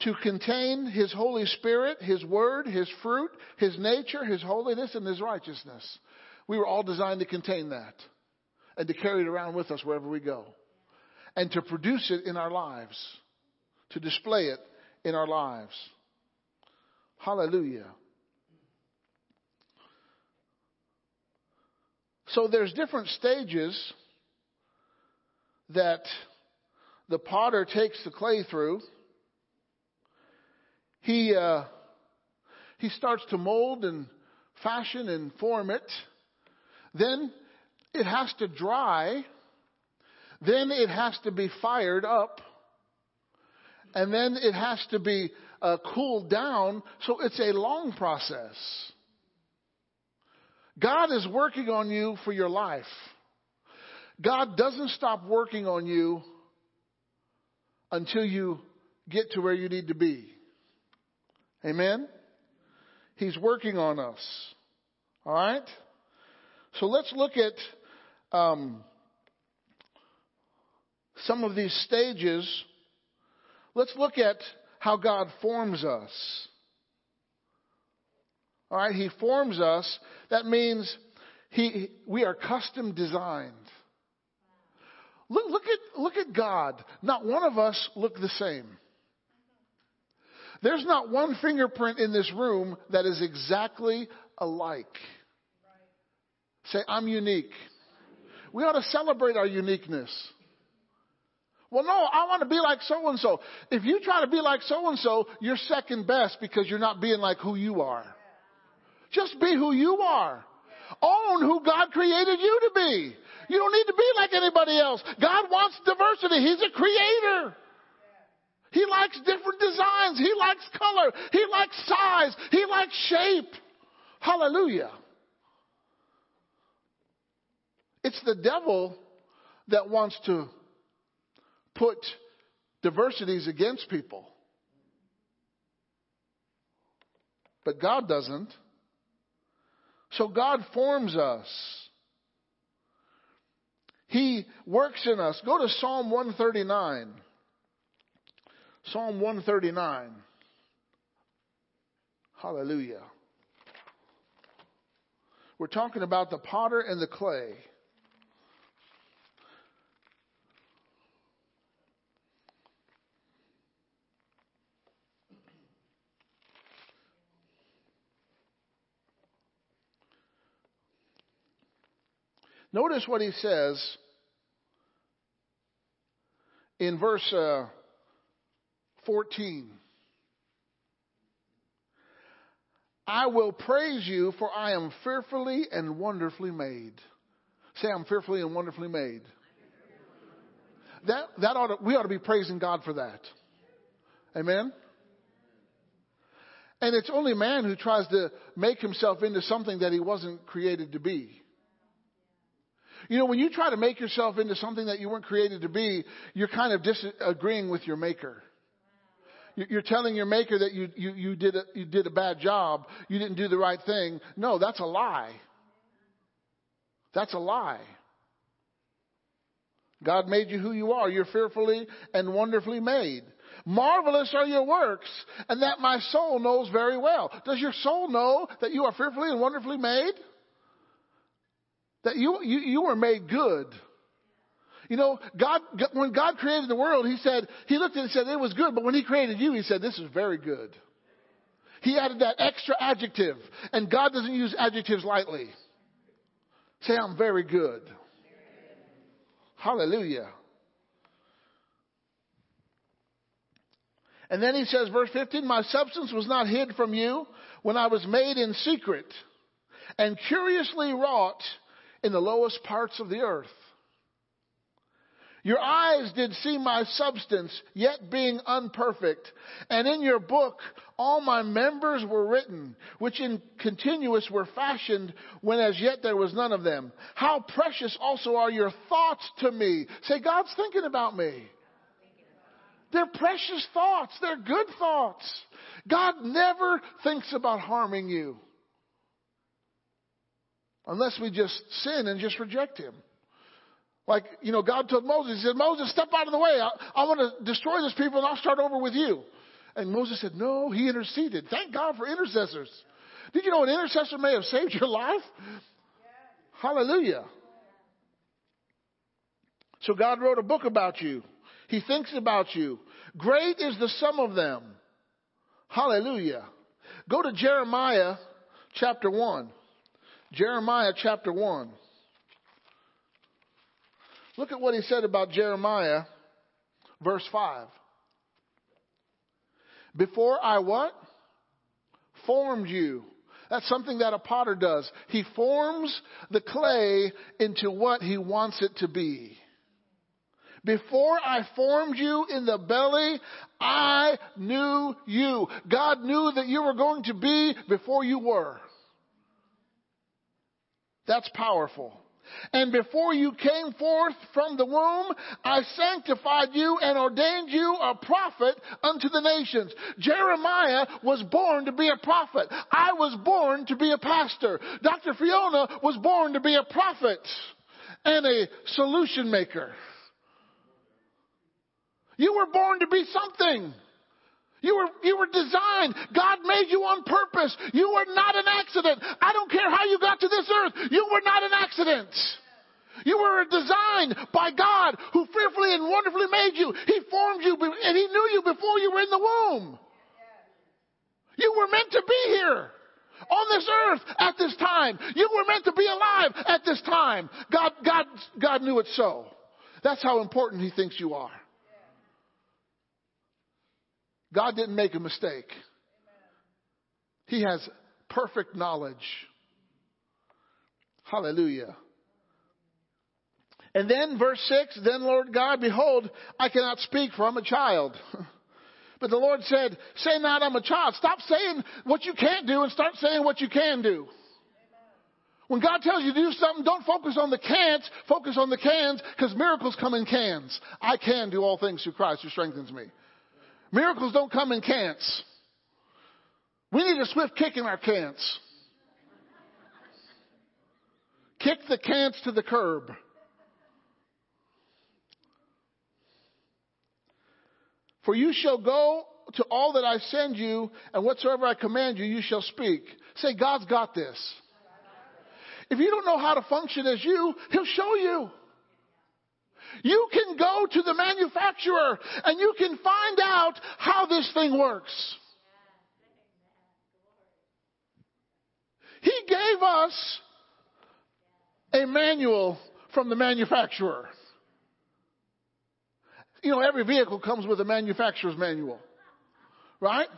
to contain His Holy Spirit, His Word, His fruit, His nature, His holiness, and His righteousness. We were all designed to contain that and to carry it around with us wherever we go and to produce it in our lives, to display it in our lives. Hallelujah. So there's different stages that the potter takes the clay through, he, uh, he starts to mold and fashion and form it. Then it has to dry. Then it has to be fired up. And then it has to be uh, cooled down. So it's a long process. God is working on you for your life. God doesn't stop working on you until you get to where you need to be. Amen? He's working on us. All right? So let's look at um, some of these stages. Let's look at how God forms us. All right, He forms us. That means he, we are custom designed. Look, look, at, look at God. Not one of us look the same. There's not one fingerprint in this room that is exactly alike. Say, I'm unique. We ought to celebrate our uniqueness. Well, no, I want to be like so and so. If you try to be like so and so, you're second best because you're not being like who you are. Just be who you are. Own who God created you to be. You don't need to be like anybody else. God wants diversity. He's a creator. He likes different designs. He likes color. He likes size. He likes shape. Hallelujah. It's the devil that wants to put diversities against people. But God doesn't. So God forms us. He works in us. Go to Psalm 139. Psalm 139. Hallelujah. We're talking about the potter and the clay. Notice what he says in verse uh, 14. I will praise you, for I am fearfully and wonderfully made. Say, I'm fearfully and wonderfully made. That, that ought to, we ought to be praising God for that. Amen? And it's only man who tries to make himself into something that he wasn't created to be. You know, when you try to make yourself into something that you weren't created to be, you're kind of disagreeing with your maker. You're telling your maker that you, you, you, did a, you did a bad job. You didn't do the right thing. No, that's a lie. That's a lie. God made you who you are. You're fearfully and wonderfully made. Marvelous are your works, and that my soul knows very well. Does your soul know that you are fearfully and wonderfully made? That you, you, you were made good. You know, God, when God created the world, He said, He looked at it and said, it was good, but when He created you, He said, this is very good. He added that extra adjective, and God doesn't use adjectives lightly. Say, I'm very good. Hallelujah. And then he says, verse 15, My substance was not hid from you when I was made in secret and curiously wrought in the lowest parts of the earth. Your eyes did see my substance, yet being unperfect. And in your book, all my members were written, which in continuous were fashioned when as yet there was none of them. How precious also are your thoughts to me. Say, God's thinking about me. They're precious thoughts. They're good thoughts. God never thinks about harming you. Unless we just sin and just reject Him. Like, you know, God told Moses, He said, Moses, step out of the way. I, I want to destroy this people and I'll start over with you. And Moses said, No, he interceded. Thank God for intercessors. Did you know an intercessor may have saved your life? Hallelujah. So God wrote a book about you. He thinks about you. Great is the sum of them. Hallelujah. Go to Jeremiah chapter 1. Jeremiah chapter 1. Look at what he said about Jeremiah, verse 5. Before I what? Formed you. That's something that a potter does. He forms the clay into what he wants it to be. Before I formed you in the belly, I knew you. God knew that you were going to be before you were. That's powerful. And before you came forth from the womb, I sanctified you and ordained you a prophet unto the nations. Jeremiah was born to be a prophet. I was born to be a pastor. Dr. Fiona was born to be a prophet and a solution maker. You were born to be something. You were, you were designed. God made you on purpose. You were not an accident. I don't care how you got to this earth. You were not an accident. You were designed by God who fearfully and wonderfully made you. He formed you and He knew you before you were in the womb. You were meant to be here on this earth at this time. You were meant to be alive at this time. God, God, God knew it so. That's how important He thinks you are. God didn't make a mistake. He has perfect knowledge. Hallelujah. And then verse 6, then Lord God, behold, I cannot speak for I'm a child. But the Lord said, say not I'm a child. Stop saying what you can't do and start saying what you can do. When God tells you to do something, don't focus on the can'ts, focus on the cans, because miracles come in cans. I can do all things through Christ who strengthens me. Miracles don't come in cans. We need a swift kick in our cans. Kick the cans to the curb. For you shall go to all that I send you, and whatsoever I command you, you shall speak. Say, God's got this. If you don't know how to function as you, He'll show you. You can go to the manufacturer and you can find out how this thing works. He gave us a manual from the manufacturer. You know, every vehicle comes with a manufacturer's manual, right?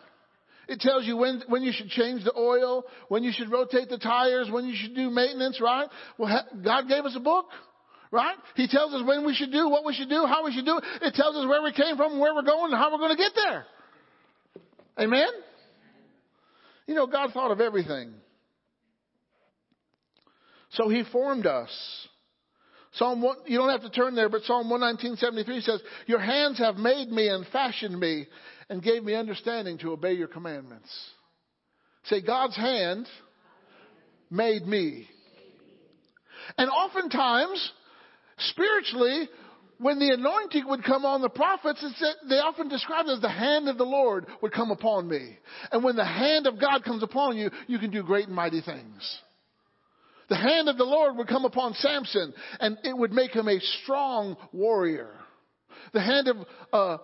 It tells you when, when you should change the oil, when you should rotate the tires, when you should do maintenance, right? Well, God gave us a book, right? He tells us when we should do, what we should do, how we should do it. It tells us where we came from, where we're going, and how we're going to get there. Amen? You know, God thought of everything. So He formed us. Psalm one, you don't have to turn there, but Psalm 119.73 says, Your hands have made me and fashioned me and gave me understanding to obey your commandments. Say, God's hand made me. And oftentimes, spiritually, when the anointing would come on the prophets, they often described it as the hand of the Lord would come upon me. And when the hand of God comes upon you, you can do great and mighty things. The hand of the Lord would come upon Samson and it would make him a strong warrior. The hand of, uh,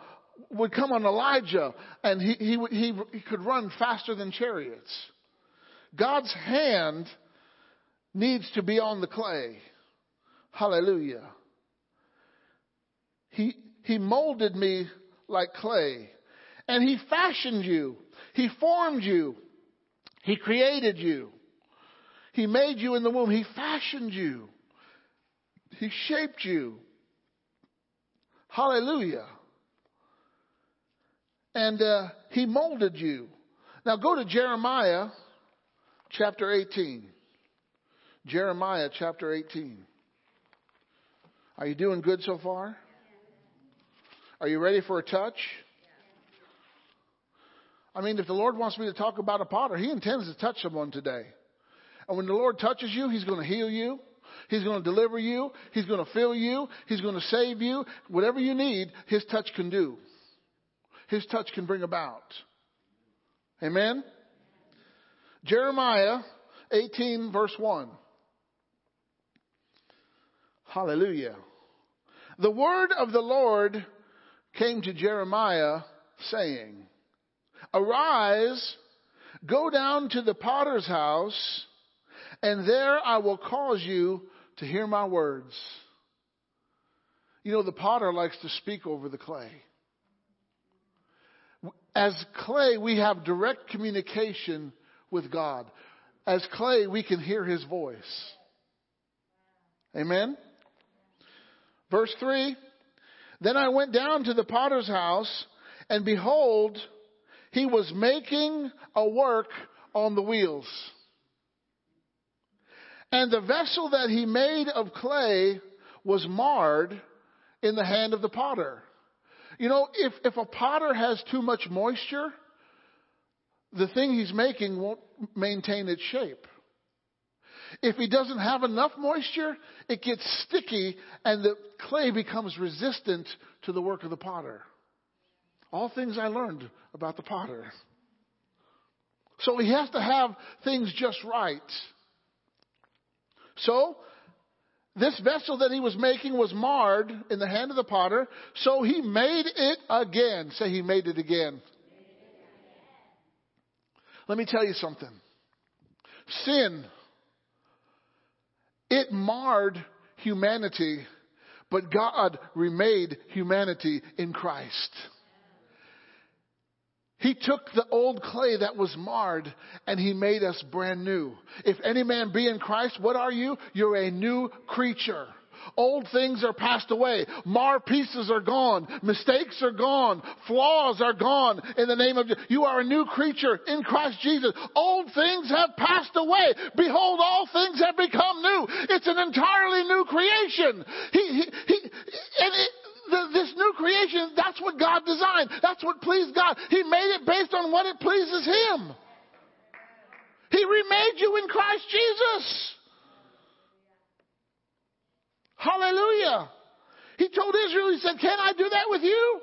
would come on Elijah and he, he, he, he could run faster than chariots. God's hand needs to be on the clay. Hallelujah. He, he molded me like clay and he fashioned you. He formed you. He created you. He made you in the womb. He fashioned you. He shaped you. Hallelujah. And uh, He molded you. Now go to Jeremiah chapter 18. Jeremiah chapter 18. Are you doing good so far? Are you ready for a touch? I mean, if the Lord wants me to talk about a potter, He intends to touch someone today. And when the Lord touches you, He's going to heal you. He's going to deliver you. He's going to fill you. He's going to save you. Whatever you need, His touch can do. His touch can bring about. Amen? Jeremiah 18 verse 1. Hallelujah. The word of the Lord came to Jeremiah saying, Arise, go down to the potter's house, and there I will cause you to hear my words. You know, the potter likes to speak over the clay. As clay, we have direct communication with God. As clay, we can hear his voice. Amen? Verse 3 Then I went down to the potter's house, and behold, he was making a work on the wheels. And the vessel that he made of clay was marred in the hand of the potter. You know, if, if a potter has too much moisture, the thing he's making won't maintain its shape. If he doesn't have enough moisture, it gets sticky and the clay becomes resistant to the work of the potter. All things I learned about the potter. So he has to have things just right. So, this vessel that he was making was marred in the hand of the potter, so he made it again. Say, he made it again. Let me tell you something. Sin, it marred humanity, but God remade humanity in Christ. He took the old clay that was marred and he made us brand new. If any man be in Christ, what are you? You're a new creature. Old things are passed away. Mar pieces are gone. Mistakes are gone. Flaws are gone in the name of Jesus. You are a new creature in Christ Jesus. Old things have passed away. Behold, all things have become new. It's an entirely new creation. He, he, he and it, the, this new creation, that's what God designed. That's what pleased God. He made it based on what it pleases Him. He remade you in Christ Jesus. Hallelujah. He told Israel, He said, Can I do that with you?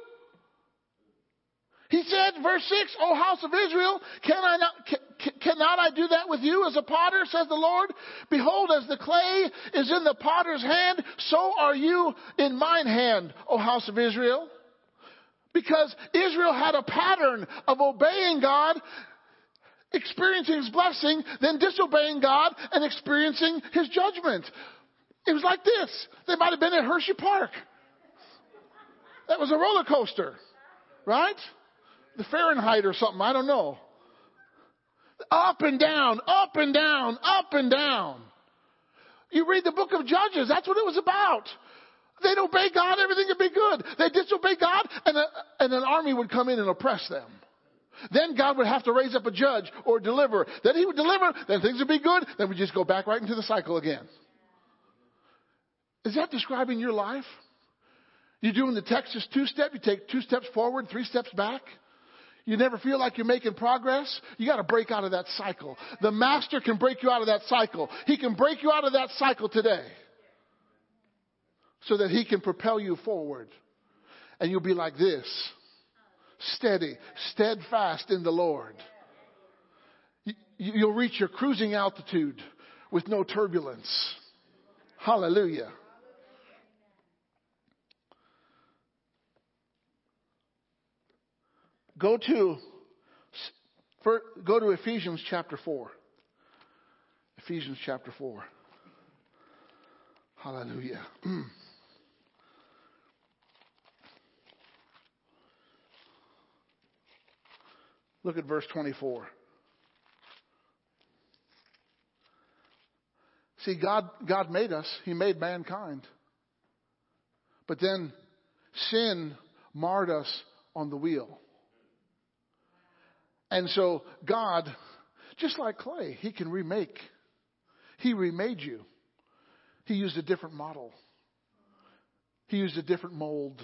He said, verse 6, O house of Israel, can I not, can, cannot I do that with you as a potter, says the Lord? Behold, as the clay is in the potter's hand, so are you in mine hand, O house of Israel. Because Israel had a pattern of obeying God, experiencing His blessing, then disobeying God and experiencing His judgment. It was like this. They might have been at Hershey Park. That was a roller coaster, right? the Fahrenheit or something. I don't know. Up and down, up and down, up and down. You read the book of Judges, that's what it was about. They'd obey God, everything would be good. They disobey God, and, a, and an army would come in and oppress them. Then God would have to raise up a judge or deliver. Then he would deliver, then things would be good, then we just go back right into the cycle again. Is that describing your life? You're doing the Texas two step, you take two steps forward, three steps back. You never feel like you're making progress? You gotta break out of that cycle. The master can break you out of that cycle. He can break you out of that cycle today. So that he can propel you forward. And you'll be like this. Steady, steadfast in the Lord. You'll reach your cruising altitude with no turbulence. Hallelujah. Go to, go to Ephesians chapter 4. Ephesians chapter 4. Hallelujah. Mm. Look at verse 24. See, God, God made us. He made mankind. But then sin marred us on the wheel. And so God, just like clay, He can remake. He remade you. He used a different model. He used a different mold.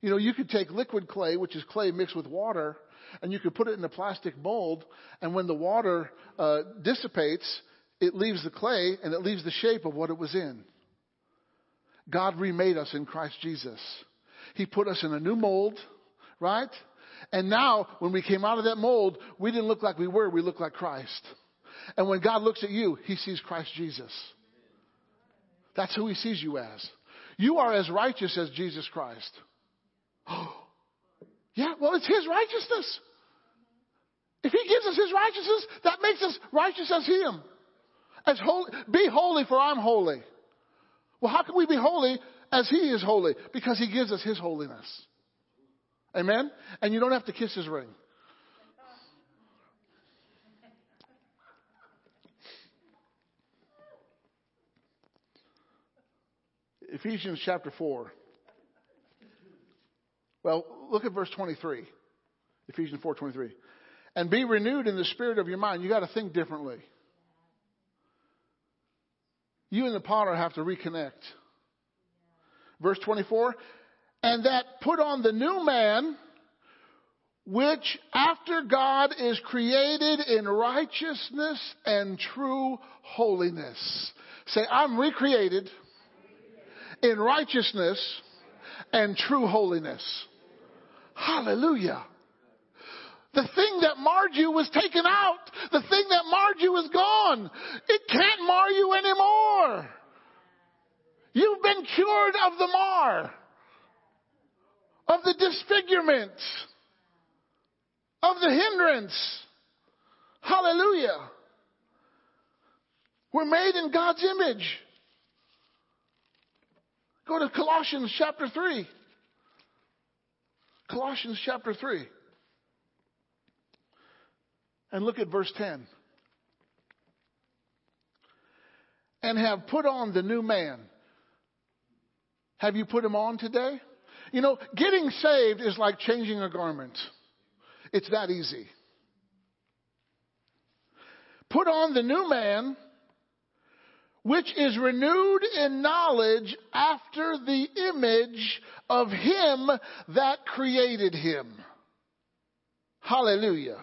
You know, you could take liquid clay, which is clay mixed with water, and you could put it in a plastic mold, and when the water uh, dissipates, it leaves the clay and it leaves the shape of what it was in. God remade us in Christ Jesus. He put us in a new mold, right? And now, when we came out of that mold, we didn't look like we were, we looked like Christ. And when God looks at you, He sees Christ Jesus. That's who He sees you as. You are as righteous as Jesus Christ. yeah, well, it's His righteousness. If He gives us His righteousness, that makes us righteous as Him. As holy, be holy for I'm holy. Well, how can we be holy as He is holy? Because He gives us His holiness. Amen? And you don't have to kiss his ring. Ephesians chapter 4. Well, look at verse 23. Ephesians 4:23. And be renewed in the spirit of your mind. You got to think differently. You and the potter have to reconnect. Verse 24, and that put on the new man, which after God is created in righteousness and true holiness. Say, I'm recreated in righteousness and true holiness. Hallelujah. The thing that marred you was taken out. The thing that marred you is gone. It can't mar you anymore. You've been cured of the mar of the disfigurement, of the hindrance. Hallelujah. We're made in God's image. Go to Colossians chapter 3. Colossians chapter 3. And look at verse 10. And have put on the new man. Have you put him on today? You know, getting saved is like changing a garment. It's that easy. Put on the new man, which is renewed in knowledge after the image of him that created him. Hallelujah.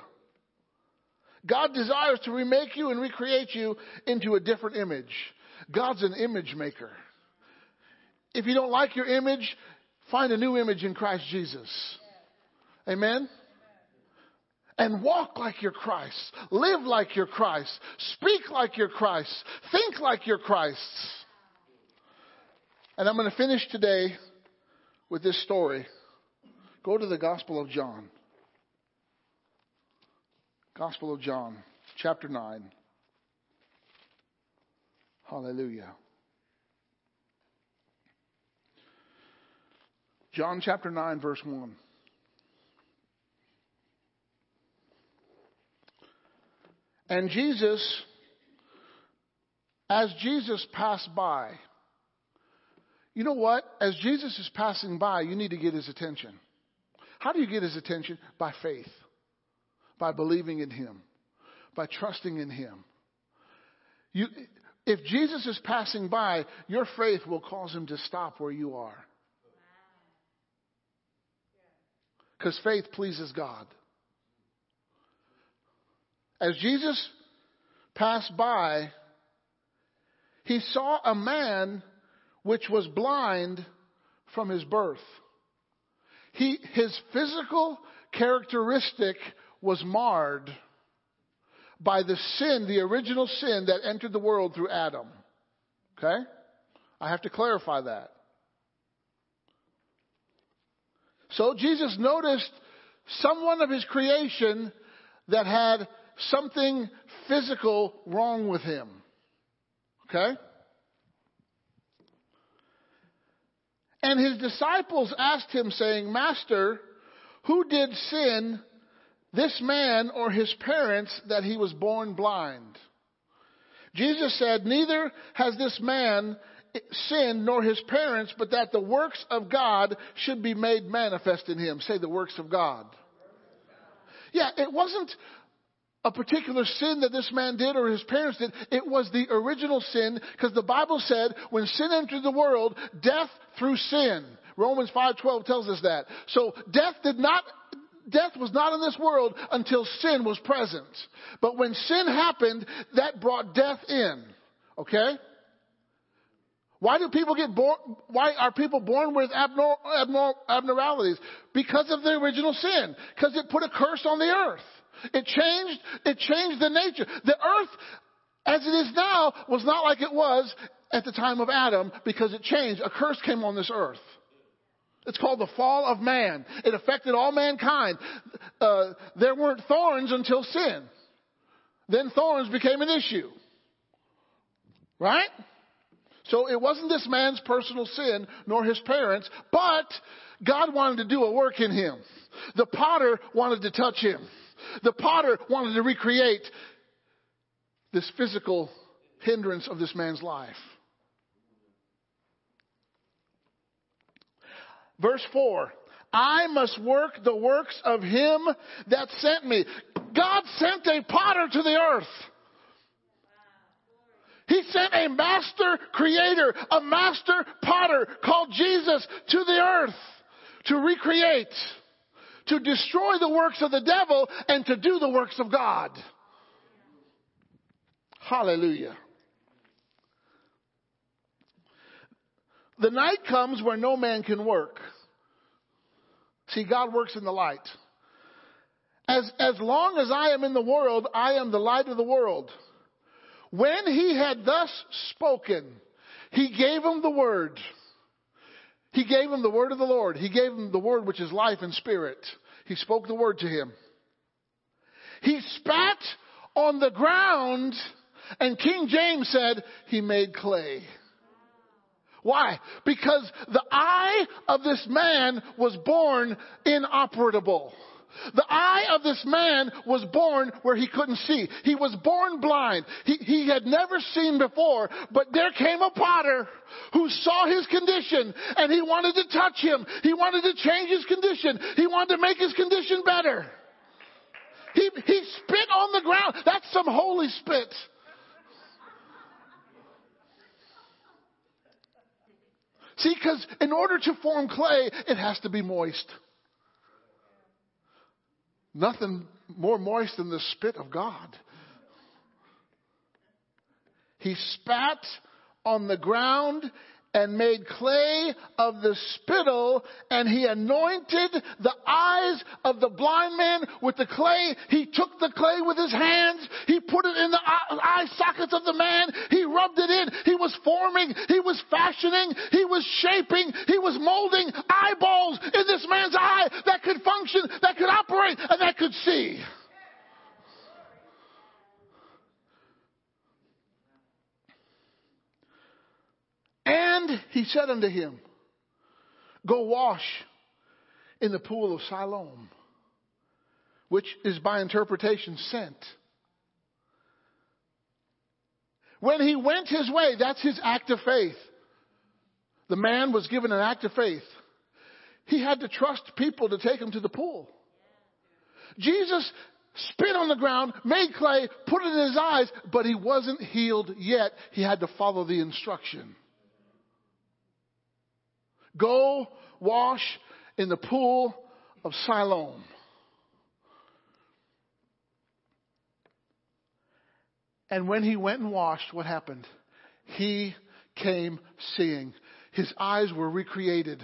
God desires to remake you and recreate you into a different image. God's an image maker. If you don't like your image, find a new image in Christ Jesus. Amen? And walk like you're Christ. Live like you're Christ. Speak like you're Christ. Think like you're Christ. And I'm going to finish today with this story. Go to the Gospel of John. Gospel of John, chapter 9. Hallelujah. John chapter 9, verse 1. And Jesus, as Jesus passed by, you know what? As Jesus is passing by, you need to get his attention. How do you get his attention? By faith, by believing in him, by trusting in him. You, if Jesus is passing by, your faith will cause him to stop where you are. Because faith pleases God. As Jesus passed by, he saw a man which was blind from his birth. He, his physical characteristic was marred by the sin, the original sin that entered the world through Adam. Okay? I have to clarify that. So Jesus noticed someone of his creation that had something physical wrong with him. Okay? And his disciples asked him, saying, Master, who did sin, this man or his parents, that he was born blind? Jesus said, Neither has this man sinned nor his parents, but that the works of God should be made manifest in him. Say the works of God. Yeah, it wasn't a particular sin that this man did or his parents did. It was the original sin because the Bible said when sin entered the world, death through sin. Romans 5:12 tells us that. So death did not death was not in this world until sin was present. But when sin happened, that brought death in. Okay? Why do people get born? Why are people born with abnor- abnor- abnormalities? Because of the original sin. Because it put a curse on the earth. It changed, it changed the nature. The earth, as it is now, was not like it was at the time of Adam because it changed. A curse came on this earth. It's called the fall of man. It affected all mankind. Uh, there weren't thorns until sin. Then thorns became an issue. Right? So it wasn't this man's personal sin nor his parents, but God wanted to do a work in him. The potter wanted to touch him. The potter wanted to recreate this physical hindrance of this man's life. Verse 4 I must work the works of him that sent me. God sent a potter to the earth. He sent a master creator, a master potter called Jesus to the earth to recreate to destroy the works of the devil and to do the works of God. Hallelujah. The night comes where no man can work. See, God works in the light. As, as long as I am in the world, I am the light of the world. When he had thus spoken, he gave him the word. He gave him the word of the Lord. He gave him the word which is life and spirit. He spoke the word to him. He spat on the ground, and King James said, He made clay. Why? Because the eye of this man was born inoperable. The eye of this man was born where he couldn't see. He was born blind. He, he had never seen before, but there came a potter who saw his condition and he wanted to touch him. He wanted to change his condition. He wanted to make his condition better. He, he spit on the ground. That's some holy spit. See, because in order to form clay, it has to be moist. Nothing more moist than the spit of God. He spat on the ground and made clay of the spittle and he anointed the eyes of the blind man with the clay. He took the clay with his hands. He put it in the eye sockets of the man. He rubbed it in. He was forming. He was fashioning. He was shaping. He was molding eyeballs in this man's eye that could function, that could operate, and that could see. And he said unto him, Go wash in the pool of Siloam, which is by interpretation sent. When he went his way, that's his act of faith. The man was given an act of faith. He had to trust people to take him to the pool. Jesus spit on the ground, made clay, put it in his eyes, but he wasn't healed yet. He had to follow the instruction. Go wash in the pool of Siloam. And when he went and washed, what happened? He came seeing. His eyes were recreated.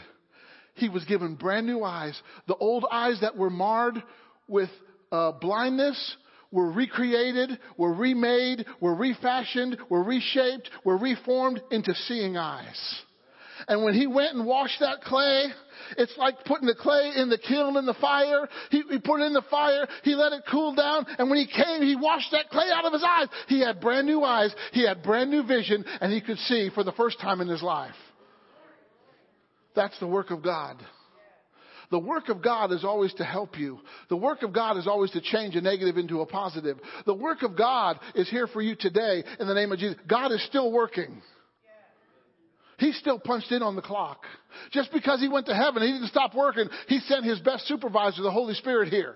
He was given brand new eyes. The old eyes that were marred with uh, blindness were recreated, were remade, were refashioned, were reshaped, were reformed into seeing eyes. And when he went and washed that clay, it's like putting the clay in the kiln in the fire. He, he, put it in the fire. He let it cool down. And when he came, he washed that clay out of his eyes. He had brand new eyes. He had brand new vision and he could see for the first time in his life. That's the work of God. The work of God is always to help you. The work of God is always to change a negative into a positive. The work of God is here for you today in the name of Jesus. God is still working. He still punched in on the clock. Just because he went to heaven, he didn't stop working. He sent his best supervisor, the Holy Spirit, here.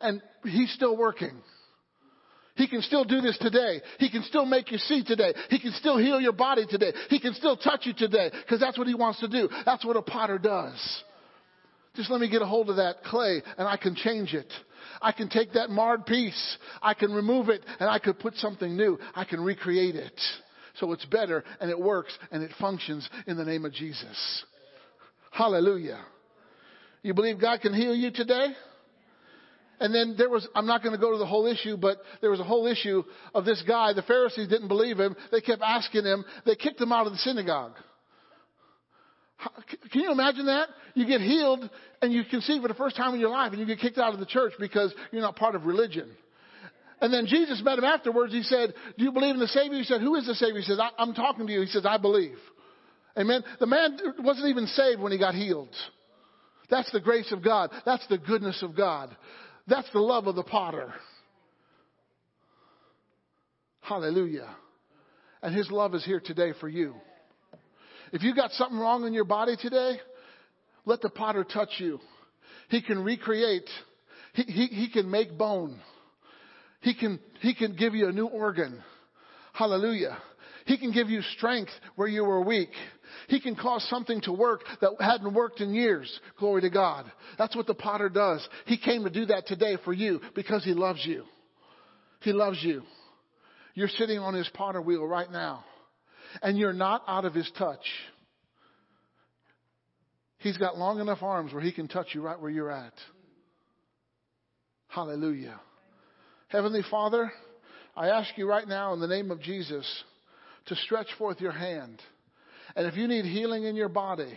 And he's still working. He can still do this today. He can still make you see today. He can still heal your body today. He can still touch you today because that's what he wants to do. That's what a potter does. Just let me get a hold of that clay and I can change it. I can take that marred piece. I can remove it and I could put something new. I can recreate it so it's better and it works and it functions in the name of Jesus. Hallelujah. You believe God can heal you today? And then there was, I'm not going to go to the whole issue, but there was a whole issue of this guy. The Pharisees didn't believe him. They kept asking him. They kicked him out of the synagogue. Can you imagine that? You get healed and you conceive for the first time in your life and you get kicked out of the church because you're not part of religion. And then Jesus met him afterwards. He said, Do you believe in the Savior? He said, Who is the Savior? He says, I'm talking to you. He says, I believe. Amen. The man wasn't even saved when he got healed. That's the grace of God. That's the goodness of God. That's the love of the potter. Hallelujah. And his love is here today for you. If you got something wrong in your body today, let the potter touch you. He can recreate. He, he, he can make bone. He can, he can give you a new organ. Hallelujah. He can give you strength where you were weak. He can cause something to work that hadn't worked in years. Glory to God. That's what the potter does. He came to do that today for you because he loves you. He loves you. You're sitting on his potter wheel right now and you're not out of his touch. He's got long enough arms where he can touch you right where you're at. Hallelujah. Heavenly Father, I ask you right now in the name of Jesus to stretch forth your hand. And if you need healing in your body,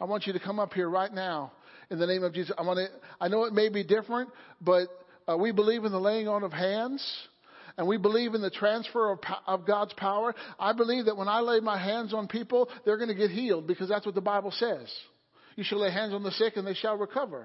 I want you to come up here right now in the name of Jesus. I want to, I know it may be different, but uh, we believe in the laying on of hands. and we believe in the transfer of, of God's power, I believe that when I lay my hands on people, they're going to get healed because that's what the Bible says. You shall lay hands on the sick and they shall recover.